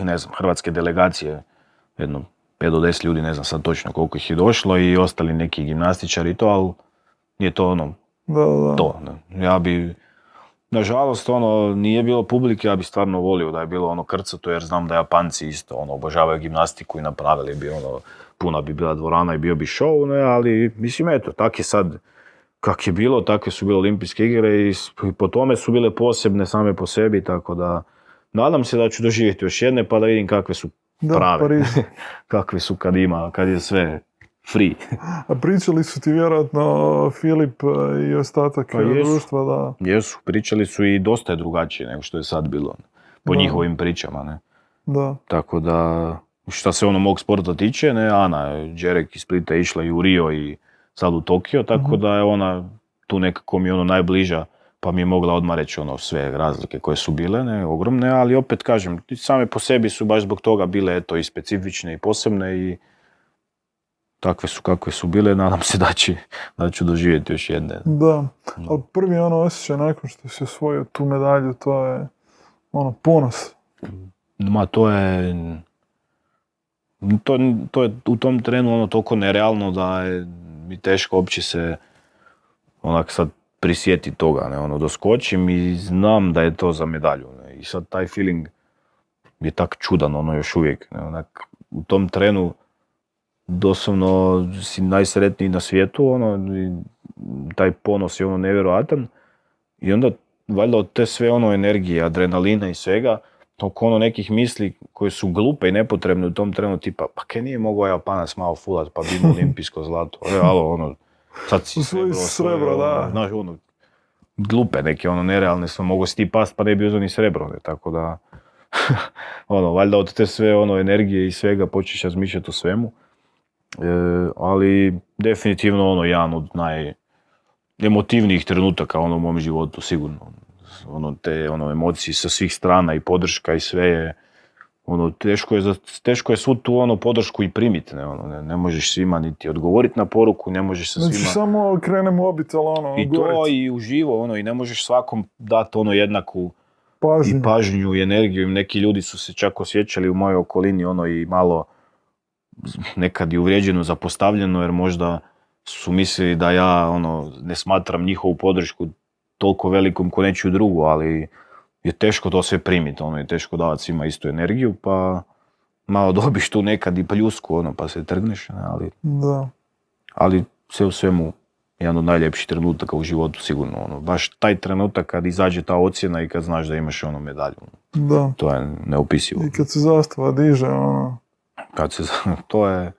ne znam, hrvatske delegacije, jedno 5 do 10 ljudi, ne znam sad točno koliko ih je došlo i ostali neki gimnastičari i to, ali nije to ono, Da, da. to. Ne. Ja bi, nažalost, ono, nije bilo publike, ja bi stvarno volio da je bilo ono krcato, jer znam da Japanci isto, ono, obožavaju gimnastiku i napravili bi ono, puna bi bila dvorana i bio bi show, ne, ali, mislim, eto, tak je sad, kak je bilo, takve su bile olimpijske igre i, po tome su bile posebne same po sebi, tako da, nadam se da ću doživjeti još jedne pa da vidim kakve su Da, prave, kakve su kad ima, kad je sve free. A pričali su ti vjerojatno Filip e, i ostatak Pa e, jesu. društva, da. Jesu, pričali su i dosta je drugačije nego što je sad bilo, po Da. njihovim pričama, ne. Da. Tako da, šta se ono mog sporta tiče, ne, Ana Đerek iz Splita je išla i u Rio i sad u Tokio, tako Mhm. da je ona tu nekako mi ono najbliža, pa mi je mogla odmah reći ono sve razlike koje su bile, ne, ogromne, ali opet kažem, same po sebi su baš zbog toga bile eto i specifične i posebne i takve su kakve su bile, nadam se da, će, da ću doživjeti još jedne. Da, ali prvi ono osjećaj nakon što si osvojio tu medalju, to je ono ponos. Ma to je, to, to je u tom trenu ono toliko nerealno da je mi teško uopće se onak sad prisjeti toga, ne, ono, doskočim i znam da je to za medalju, ne, i sad taj feeling je tak čudan, ono, još uvijek, ne, onak, u tom trenu doslovno si najsretniji na svijetu, ono, i taj ponos je ono nevjerojatan. I onda valjda od te sve ono energije, adrenalina i svega, toliko ono nekih misli koje su glupe i nepotrebne u tom trenu, tipa, pa kaj nije mogao Japanac malo fulat, pa bi imao olimpijsko zlato, e, alo, ono, sad si srebro, srebro, osvojio, da. ono, Znaš, ono, glupe neke, ono, nerealne su, mogo si ti past pa ne bi uzeo ni srebro, ne, tako da, ono, valjda od te sve ono energije i svega počneš razmišljati o svemu, ali definitivno ono, jedan od najemotivnijih trenutaka ono, u mom životu, sigurno. Ono, te ono, emocije sa svih strana i podrška i sve je, ono, teško je, za- teško je svu tu ono podršku i primiti, ne, ono, ne, ne možeš svima niti odgovoriti na poruku, ne možeš sa Znači svima... samo krene mobitel, ono, I to i uživo, ono, i ne možeš svakom dati ono jednaku pažnju. i pažnju i energiju. I neki ljudi su se čak osjećali u mojoj okolini ono i malo nekad i uvrijeđeno zapostavljeno jer možda su mislili da ja ono ne smatram njihovu podršku toliko velikom ko nečiju drugu, ali je teško to sve primiti, ono je teško davati svima istu energiju, pa malo dobiš tu nekad i pljusku, ono, pa se trgneš, ne, ali, Da. ali sve u svemu jedan od najljepših trenutaka u životu sigurno, ono, baš taj trenutak kad izađe ta ocjena i kad znaš da imaš ono medalju, Da. to je neopisivo. I kad se zastava diže, ono, Kad se, to je,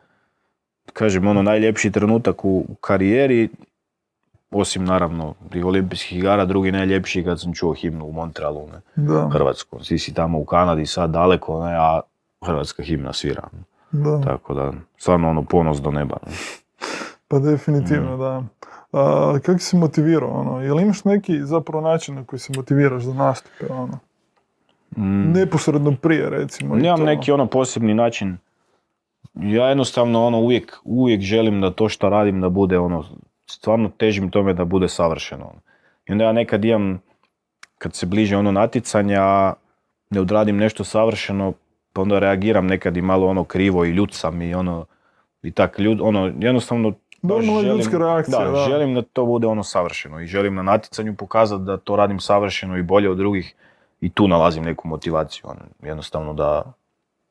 kažem, ono najljepši trenutak u, karijeri, osim naravno i olimpijskih igara, drugi najljepši je kad sam čuo himnu u Montrealu, ne, da, Hrvatsku. Svi si tamo u Kanadi sad daleko, ne, a hrvatska himna svira. da. Tako da, stvarno ono ponos do neba. ne. Pa definitivno, Mm. da. A, kako si motivirao, ono, jel imaš neki zapravo način na koji se motiviraš za nastupe, ono? Mm. Neposredno prije, recimo. Nemam neki ono posebni način. Ja jednostavno ono uvijek, uvijek želim da to što radim da bude ono, stvarno težim tome da bude savršeno. ono. I onda ja nekad imam, kad se bliže ono natjecanja, ne odradim nešto savršeno, pa onda reagiram nekad i malo ono krivo i ljut sam i ono, i tak ljud, ono, jednostavno Normalna ljudska reakcija, da, da. želim da to bude ono savršeno i želim na natjecanju pokazati da to radim savršeno i bolje od drugih i tu nalazim neku motivaciju, ono, jednostavno da,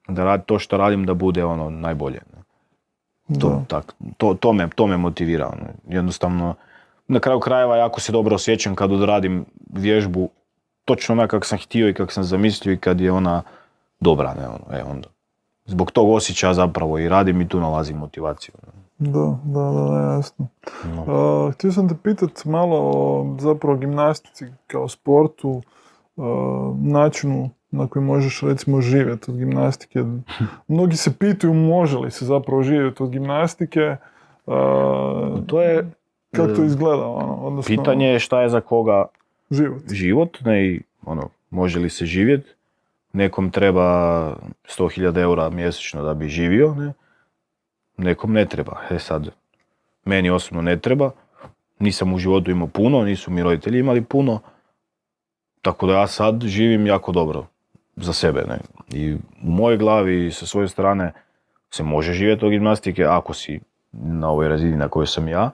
da rad, to što radim da bude ono najbolje. ne. To, tak, to, to, me, to me motivira. ono. Jednostavno, na kraju krajeva jako se dobro osjećam kad odradim vježbu točno onak kako sam htio i kako sam zamislio i kad je ona dobra. Ne, ono, e, onda. Zbog tog osjećaja zapravo i radim i tu nalazim motivaciju. da, da, da, jasno. No. A, htio sam te pitat malo o zapravo gimnastici kao sportu, a, načinu na koji možeš recimo živjeti od gimnastike. Mnogi se pitaju može li se zapravo živjeti od gimnastike, To je kako to e, izgleda, ono, odnosno pitanje je šta je za koga život. život, ne, i ono, može li se živjeti. Nekom treba 100.000 eura mjesečno da bi živio, ne. Nekom ne treba. E sad, meni osobno ne treba. Nisam u životu imao puno, nisu mi roditelji imali puno. Tako da ja sad živim jako dobro za sebe. Ne. I u mojoj glavi i sa svoje strane se može živjeti od gimnastike ako si na ovoj razini na kojoj sam ja.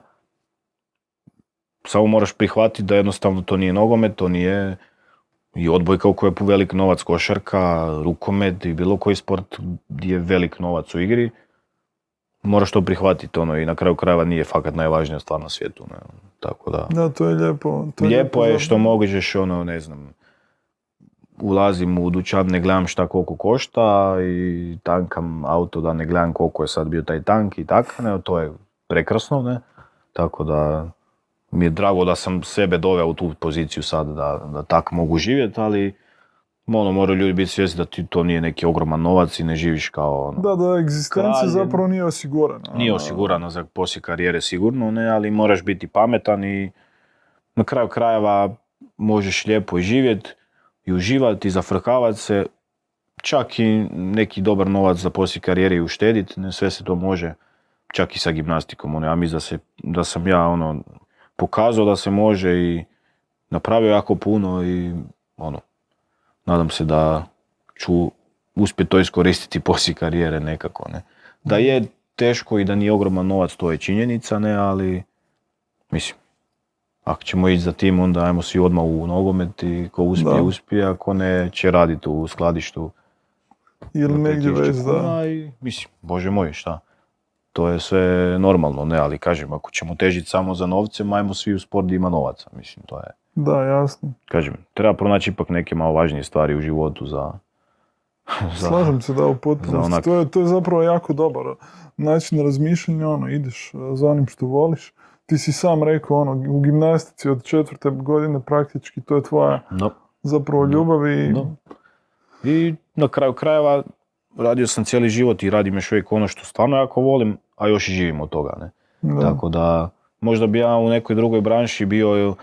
Samo moraš prihvatiti da jednostavno to nije nogomet, to nije i odbojka u kojoj je velik novac, košarka, rukomet i bilo koji sport gdje je velik novac u igri. Moraš to prihvatiti ono i na kraju krajeva nije fakat najvažnija stvar na svijetu. Ne. Tako da, Da, to je lijepo. To lijepo je za- što možeš ono, ne znam, ulazim u dućan, ne gledam šta koliko košta i tankam auto da ne gledam koliko je sad bio taj tank i tako, ne, to je prekrasno, ne, tako da mi je drago da sam sebe doveo u tu poziciju sad da, da tak mogu živjeti, ali ono, moraju ljudi biti svjesni da ti to nije neki ogroman novac i ne živiš kao ono, Da, da, egzistencija zapravo nije osigurana. Nije ono. osigurano za poslije karijere sigurno, ne, ali moraš biti pametan i na kraju krajeva možeš lijepo živjeti i uživati zafrkavati se, čak i neki dobar novac za poslije karijere i uštediti, sve se to može, čak i sa gimnastikom. Ono, ja mislim da, se, da sam ja ono, pokazao da se može i napravio jako puno i ono, nadam se da ću uspjeti to iskoristiti poslije karijere nekako, ne. Da je teško i da nije ogroman novac, to je činjenica, ne, ali mislim, ako ćemo ići za tim, onda ajmo svi odmah u nogomet i ko uspije, Da. uspije, ako ne, će raditi u skladištu. Ili negdje 5000 već, da. I, mislim, bože moj, šta? To je sve normalno, ne, ali kažem, ako ćemo težiti samo za novcem, ajmo svi u sport ima novaca, mislim, to je, Da, jasno. kažem, treba pronaći ipak neke malo važnije stvari u životu za... za- Slažem se da u potpunosti. onak- To je, to je zapravo jako dobar način razmišljanja, ono, ideš za onim što voliš. Ti si sam rekao, ono, u gimnastici od četvrte godine praktički to je tvoja No. zapravo ljubav i Da. I na kraju krajeva radio sam cijeli život i radim još uvijek ono što stvarno jako volim, a još i živim od toga. Ne? da. Tako da možda bi ja u nekoj drugoj branši bio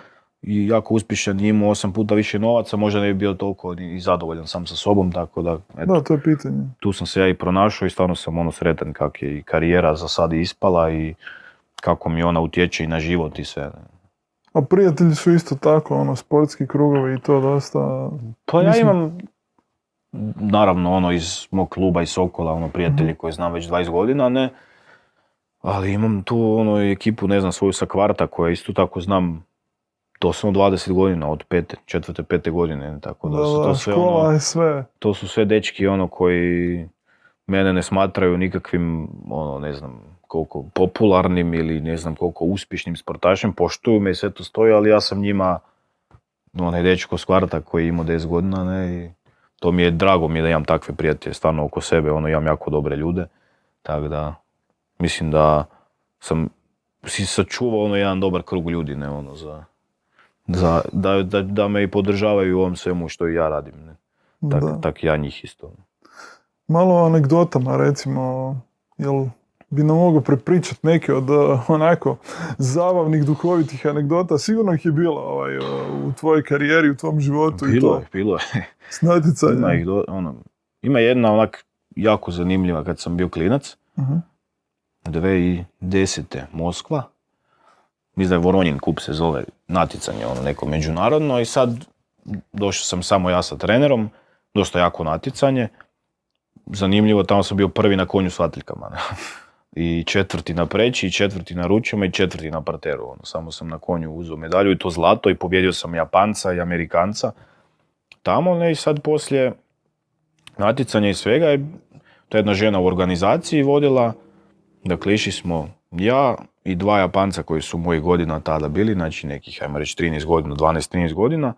i jako uspješan i imao osam puta više novaca, možda ne bi bio toliko i zadovoljan sam sa sobom, tako da eto, Da, to je pitanje. tu sam se ja i pronašao i stvarno sam ono sretan kak je i karijera za sad ispala i kako mi ona utječe i na život i sve. A prijatelji su isto tako, ono, sportski krugovi i to dosta... Pa ja Mislim- imam, naravno ono iz mog kluba iz Sokola, ono prijatelji koje znam već 20 godina, ne. Ali imam tu ono i ekipu, ne znam, svoju sa kvarta koja isto tako znam doslovno 20 godina, od pete, četvrte, pete godine, ne, tako da, Da, su to sve škola ono, je sve. to su sve dečki ono koji mene ne smatraju nikakvim, ono, ne znam, koliko popularnim ili ne znam koliko uspješnim sportašem, poštuju me i sve to stoji, ali ja sam njima onaj dečko s kvarta koji je imao 10 godina, ne, i to mi je drago mi je da imam takve prijatelje stvarno oko sebe, ono, imam jako dobre ljude, tako da mislim da sam si sačuvao ono jedan dobar krug ljudi, ne, ono, za, za, da, da, da me i podržavaju u ovom svemu što i ja radim, ne. Tak, tak ja njih isto. Malo o anegdotama, recimo, jel bi nam mogao prepričat neke od uh, onako zabavnih, duhovitih anegdota. Sigurno ih je bilo ovaj, uh, u tvojoj karijeri, u tvom životu i Bilo to. je, bilo je. S. Ima, ih do- ono, ima jedna onak jako zanimljiva kad sam bio klinac. Mhm. 2010. Moskva. Mislim da je Voronjin kup se zove natjecanje, ono neko međunarodno i sad došao sam samo ja sa trenerom, dosta jako natjecanje. Zanimljivo, tamo sam bio prvi na konju s vatljkama. I četvrti na preći, i četvrti na ručama, i četvrti na parteru. Ono, samo sam na konju uzeo medalju i to zlato i pobjedio sam Japanca i Amerikanca tamo. Ne, I sad poslije natjecanja i svega je to je jedna žena u organizaciji vodila. Dakle, išli smo ja i dva Japanca koji su mojih godina tada bili, znači nekih, ajmo reći, 13 godina, 12-13 godina.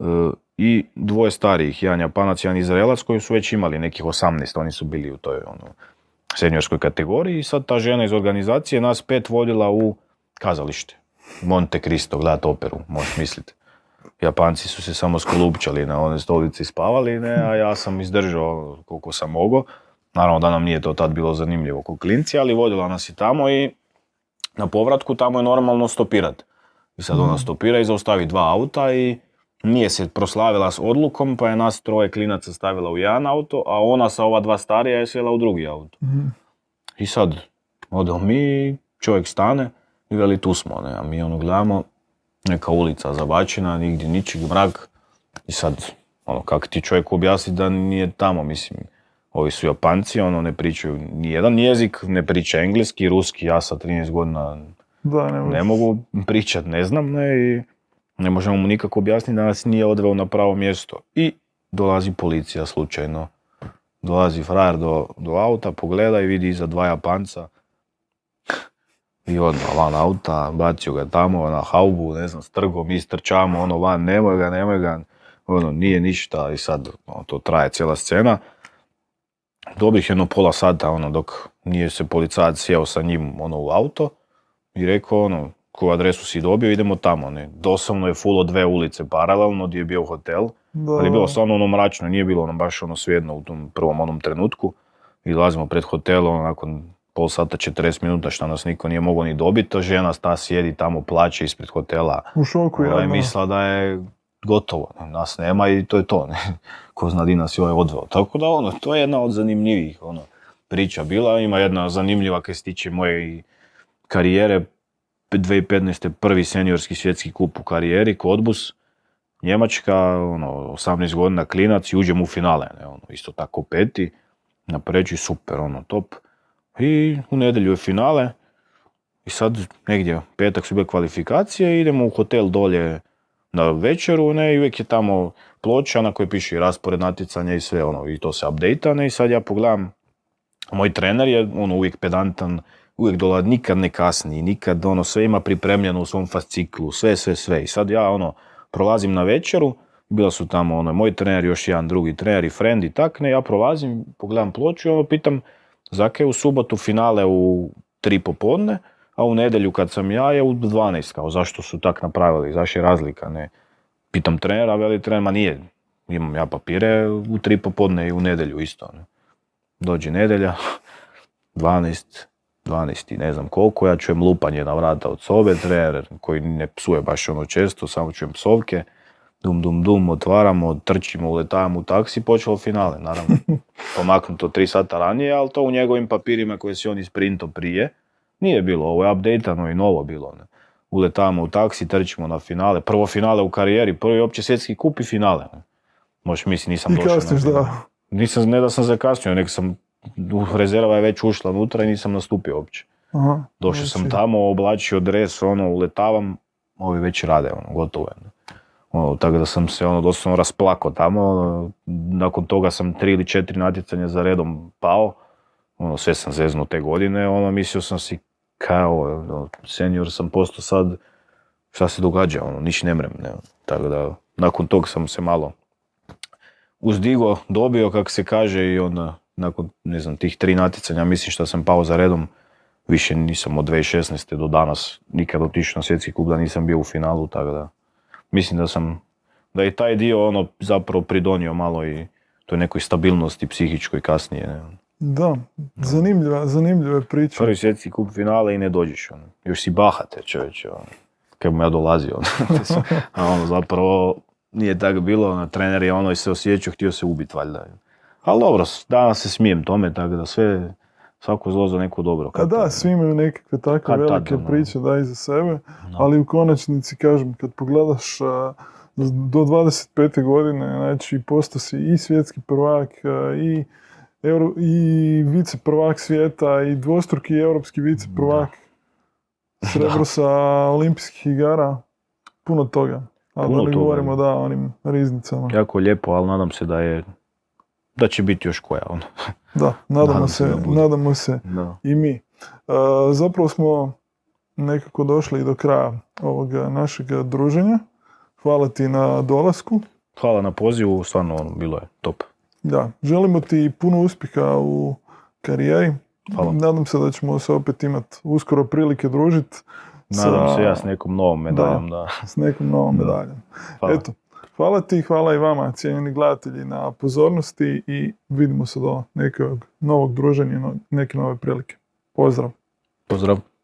e, I dvoje starijih, jedan Japanac, jedan Izraelac koji su već imali nekih 18, oni su bili u toj ono, seniorskoj kategoriji i sad ta žena iz organizacije nas pet vodila u kazalište. Monte Cristo, gledat operu, možeš misliti. Japanci su se samo skolupčali na one stolici spavali, ne, a ja sam izdržao koliko sam mogao. Naravno da nam nije to tad bilo zanimljivo kao klinci, ali vodila nas i tamo i na povratku tamo je normalno stopirat. I sad ona stopira i zaustavi dva auta i nije se proslavila s odlukom, pa je nas troje klinaca stavila u jedan auto, a ona sa ova dva starija je sjela u drugi auto. Mhm. I sad, odemo mi, čovjek stane i veli tu smo, ne, a mi ono gledamo, neka ulica zabačena, nigdje ničeg, mrak. I sad, ono, kako ti čovjek objasni da nije tamo, mislim, ovi su Japanci, ono, ne pričaju ni jedan jezik, ne priča engleski, ruski, ja sa 13 godina Da, ne, ne mogu pričat, ne znam, ne, i ne možemo mu nikako objasniti da nas nije odveo na pravo mjesto. I dolazi policija slučajno. Dolazi frajer do, do auta, pogleda i vidi iza dva Japanca. I odmah van auta, bacio ga tamo na haubu, ne znam, strgo, mi strčamo, ono van, nemoj ga, nemoj ga, ono, nije ništa i sad ono, to traje cijela scena. Dobrih jedno pola sata, ono, dok nije se policajac sjeo sa njim, ono, u auto i rekao, ono, koju adresu si dobio, idemo tamo. Ne. Doslovno je fulo dve ulice paralelno gdje je bio hotel. Da, Ali je bilo stvarno ono mračno, nije bilo ono baš ono svijedno u tom prvom onom trenutku. I dolazimo pred hotelom, ono, nakon pol sata, 40 minuta što nas niko nije mogao ni dobiti, to žena ta sjedi tamo, plaće ispred hotela. u šoku je ja. mislila da je gotovo, ne, nas nema i to je to. Ne. Ko zna di nas je ovaj odveo. Tako da ono, to je jedna od zanimljivih ono, priča bila. Ima jedna zanimljiva kaj se tiče moje i karijere. 2015. prvi seniorski svjetski kup u karijeri, Kodbus. Njemačka, ono, 18 godina klinac i uđem u finale, ne, ono, isto tako peti, na pređi super, ono, top. I u nedjelju je finale i sad negdje, petak su bile kvalifikacije, idemo u hotel dolje na večeru, ne, i uvijek je tamo ploča na kojoj piše raspored natjecanja i sve, ono, i to se update ne, i sad ja pogledam, moj trener je, ono, uvijek pedantan, uvijek dola, nikad ne kasni, nikad, ono, sve ima pripremljeno u svom fasciklu, sve, sve, sve, i sad ja, ono, prolazim na večeru, bila su tamo ono, moj trener, još jedan drugi trener i friend i tak, ne, ja prolazim, pogledam ploču i ono pitam, zake je u subotu finale u tri popodne, a u nedjelju kad sam ja je u 12, kao zašto su tak napravili, zašto je razlika, ne. Pitam trenera, veli trener, ma nije, imam ja papire u tri popodne i u nedjelju isto, ne. Dođe nedjelja, 12, 12 i ne znam koliko, ja čujem lupanje na vrata od sobe, trener koji ne psuje baš ono često, samo čujem psovke, dum dum dum, otvaramo, trčimo, uletavamo u taksi, počelo finale, naravno. Pomaknuto tri sata ranije, ali to u njegovim papirima koje si on isprinto prije, nije bilo, ovo je updateano i novo bilo. Ne. Uletavamo u taksi, trčimo na finale, prvo finale u karijeri, prvi opće svjetski kup i finale. Ne. Možeš misli, nisam I došao na da. Nisam, ne da sam zakasnio, nego sam, rezerva je već ušla unutra i nisam nastupio uopće. Aha, Došao sam znači, tamo, oblačio dres, ono, uletavam, ovi već rade, ono, gotovo je. Ono, tako da sam se ono doslovno rasplako tamo, ono, nakon toga sam tri ili četiri natjecanja za redom pao, ono, sve sam zeznuo te godine, ono, mislio sam si kao, ono, senior sam postao sad, šta se događa, ono, niš ne mrem, ne, tako da, nakon tog sam se malo uzdigo, dobio, kako se kaže, i onda, nakon, ne znam, tih tri natjecanja, mislim što sam pao za redom, više nisam od 2016. do danas nikad otišao na svjetski klub da nisam bio u finalu, tako da mislim da sam, da je taj dio ono zapravo pridonio malo i toj nekoj stabilnosti psihičkoj kasnije. Ne. Da, zanimljiva, zanimljiva priča. Prvi svjetski kup finale i ne dođeš, ono. još si bahate čovječe, ono. kad bi ja dolazio. Ono. A ono zapravo nije tako bilo, ono, trener je ono i se osjećao, htio se ubiti valjda. Ali dobro, danas se smijem tome, tako da sve, svako zlo za neko dobro. A kad da, svi imaju nekakve takve Kad tad, velike ono. priče da iza sebe, No. ali u konačnici, kažem, kad pogledaš do 25. godine, znači postao si i svjetski prvak, i, euro, i vice prvak svijeta, i dvostruki europski vice prvak, srebro sa olimpijskih igara, puno toga. A da ne govorimo da, onim riznicama. Jako lijepo, ali nadam se da je, da će biti još koja. Ono. Da, nadamo Nadam se, da nadamo se i mi. E, zapravo smo nekako došli do kraja ovog našeg druženja. Hvala ti na dolasku. Hvala na pozivu, stvarno ono, bilo je top. Da, želimo ti puno uspjeha u karijeri. Hvala. Nadam se da ćemo se opet imati uskoro prilike družiti Nadam sa- se ja s nekom novom medaljom da. s nekom novom Da. medaljom. Hvala. Eto, hvala ti, hvala i vama, cijenjeni gledatelji, na pozornosti i vidimo se do nekog novog druženja, neke nove prilike. Pozdrav! Pozdrav.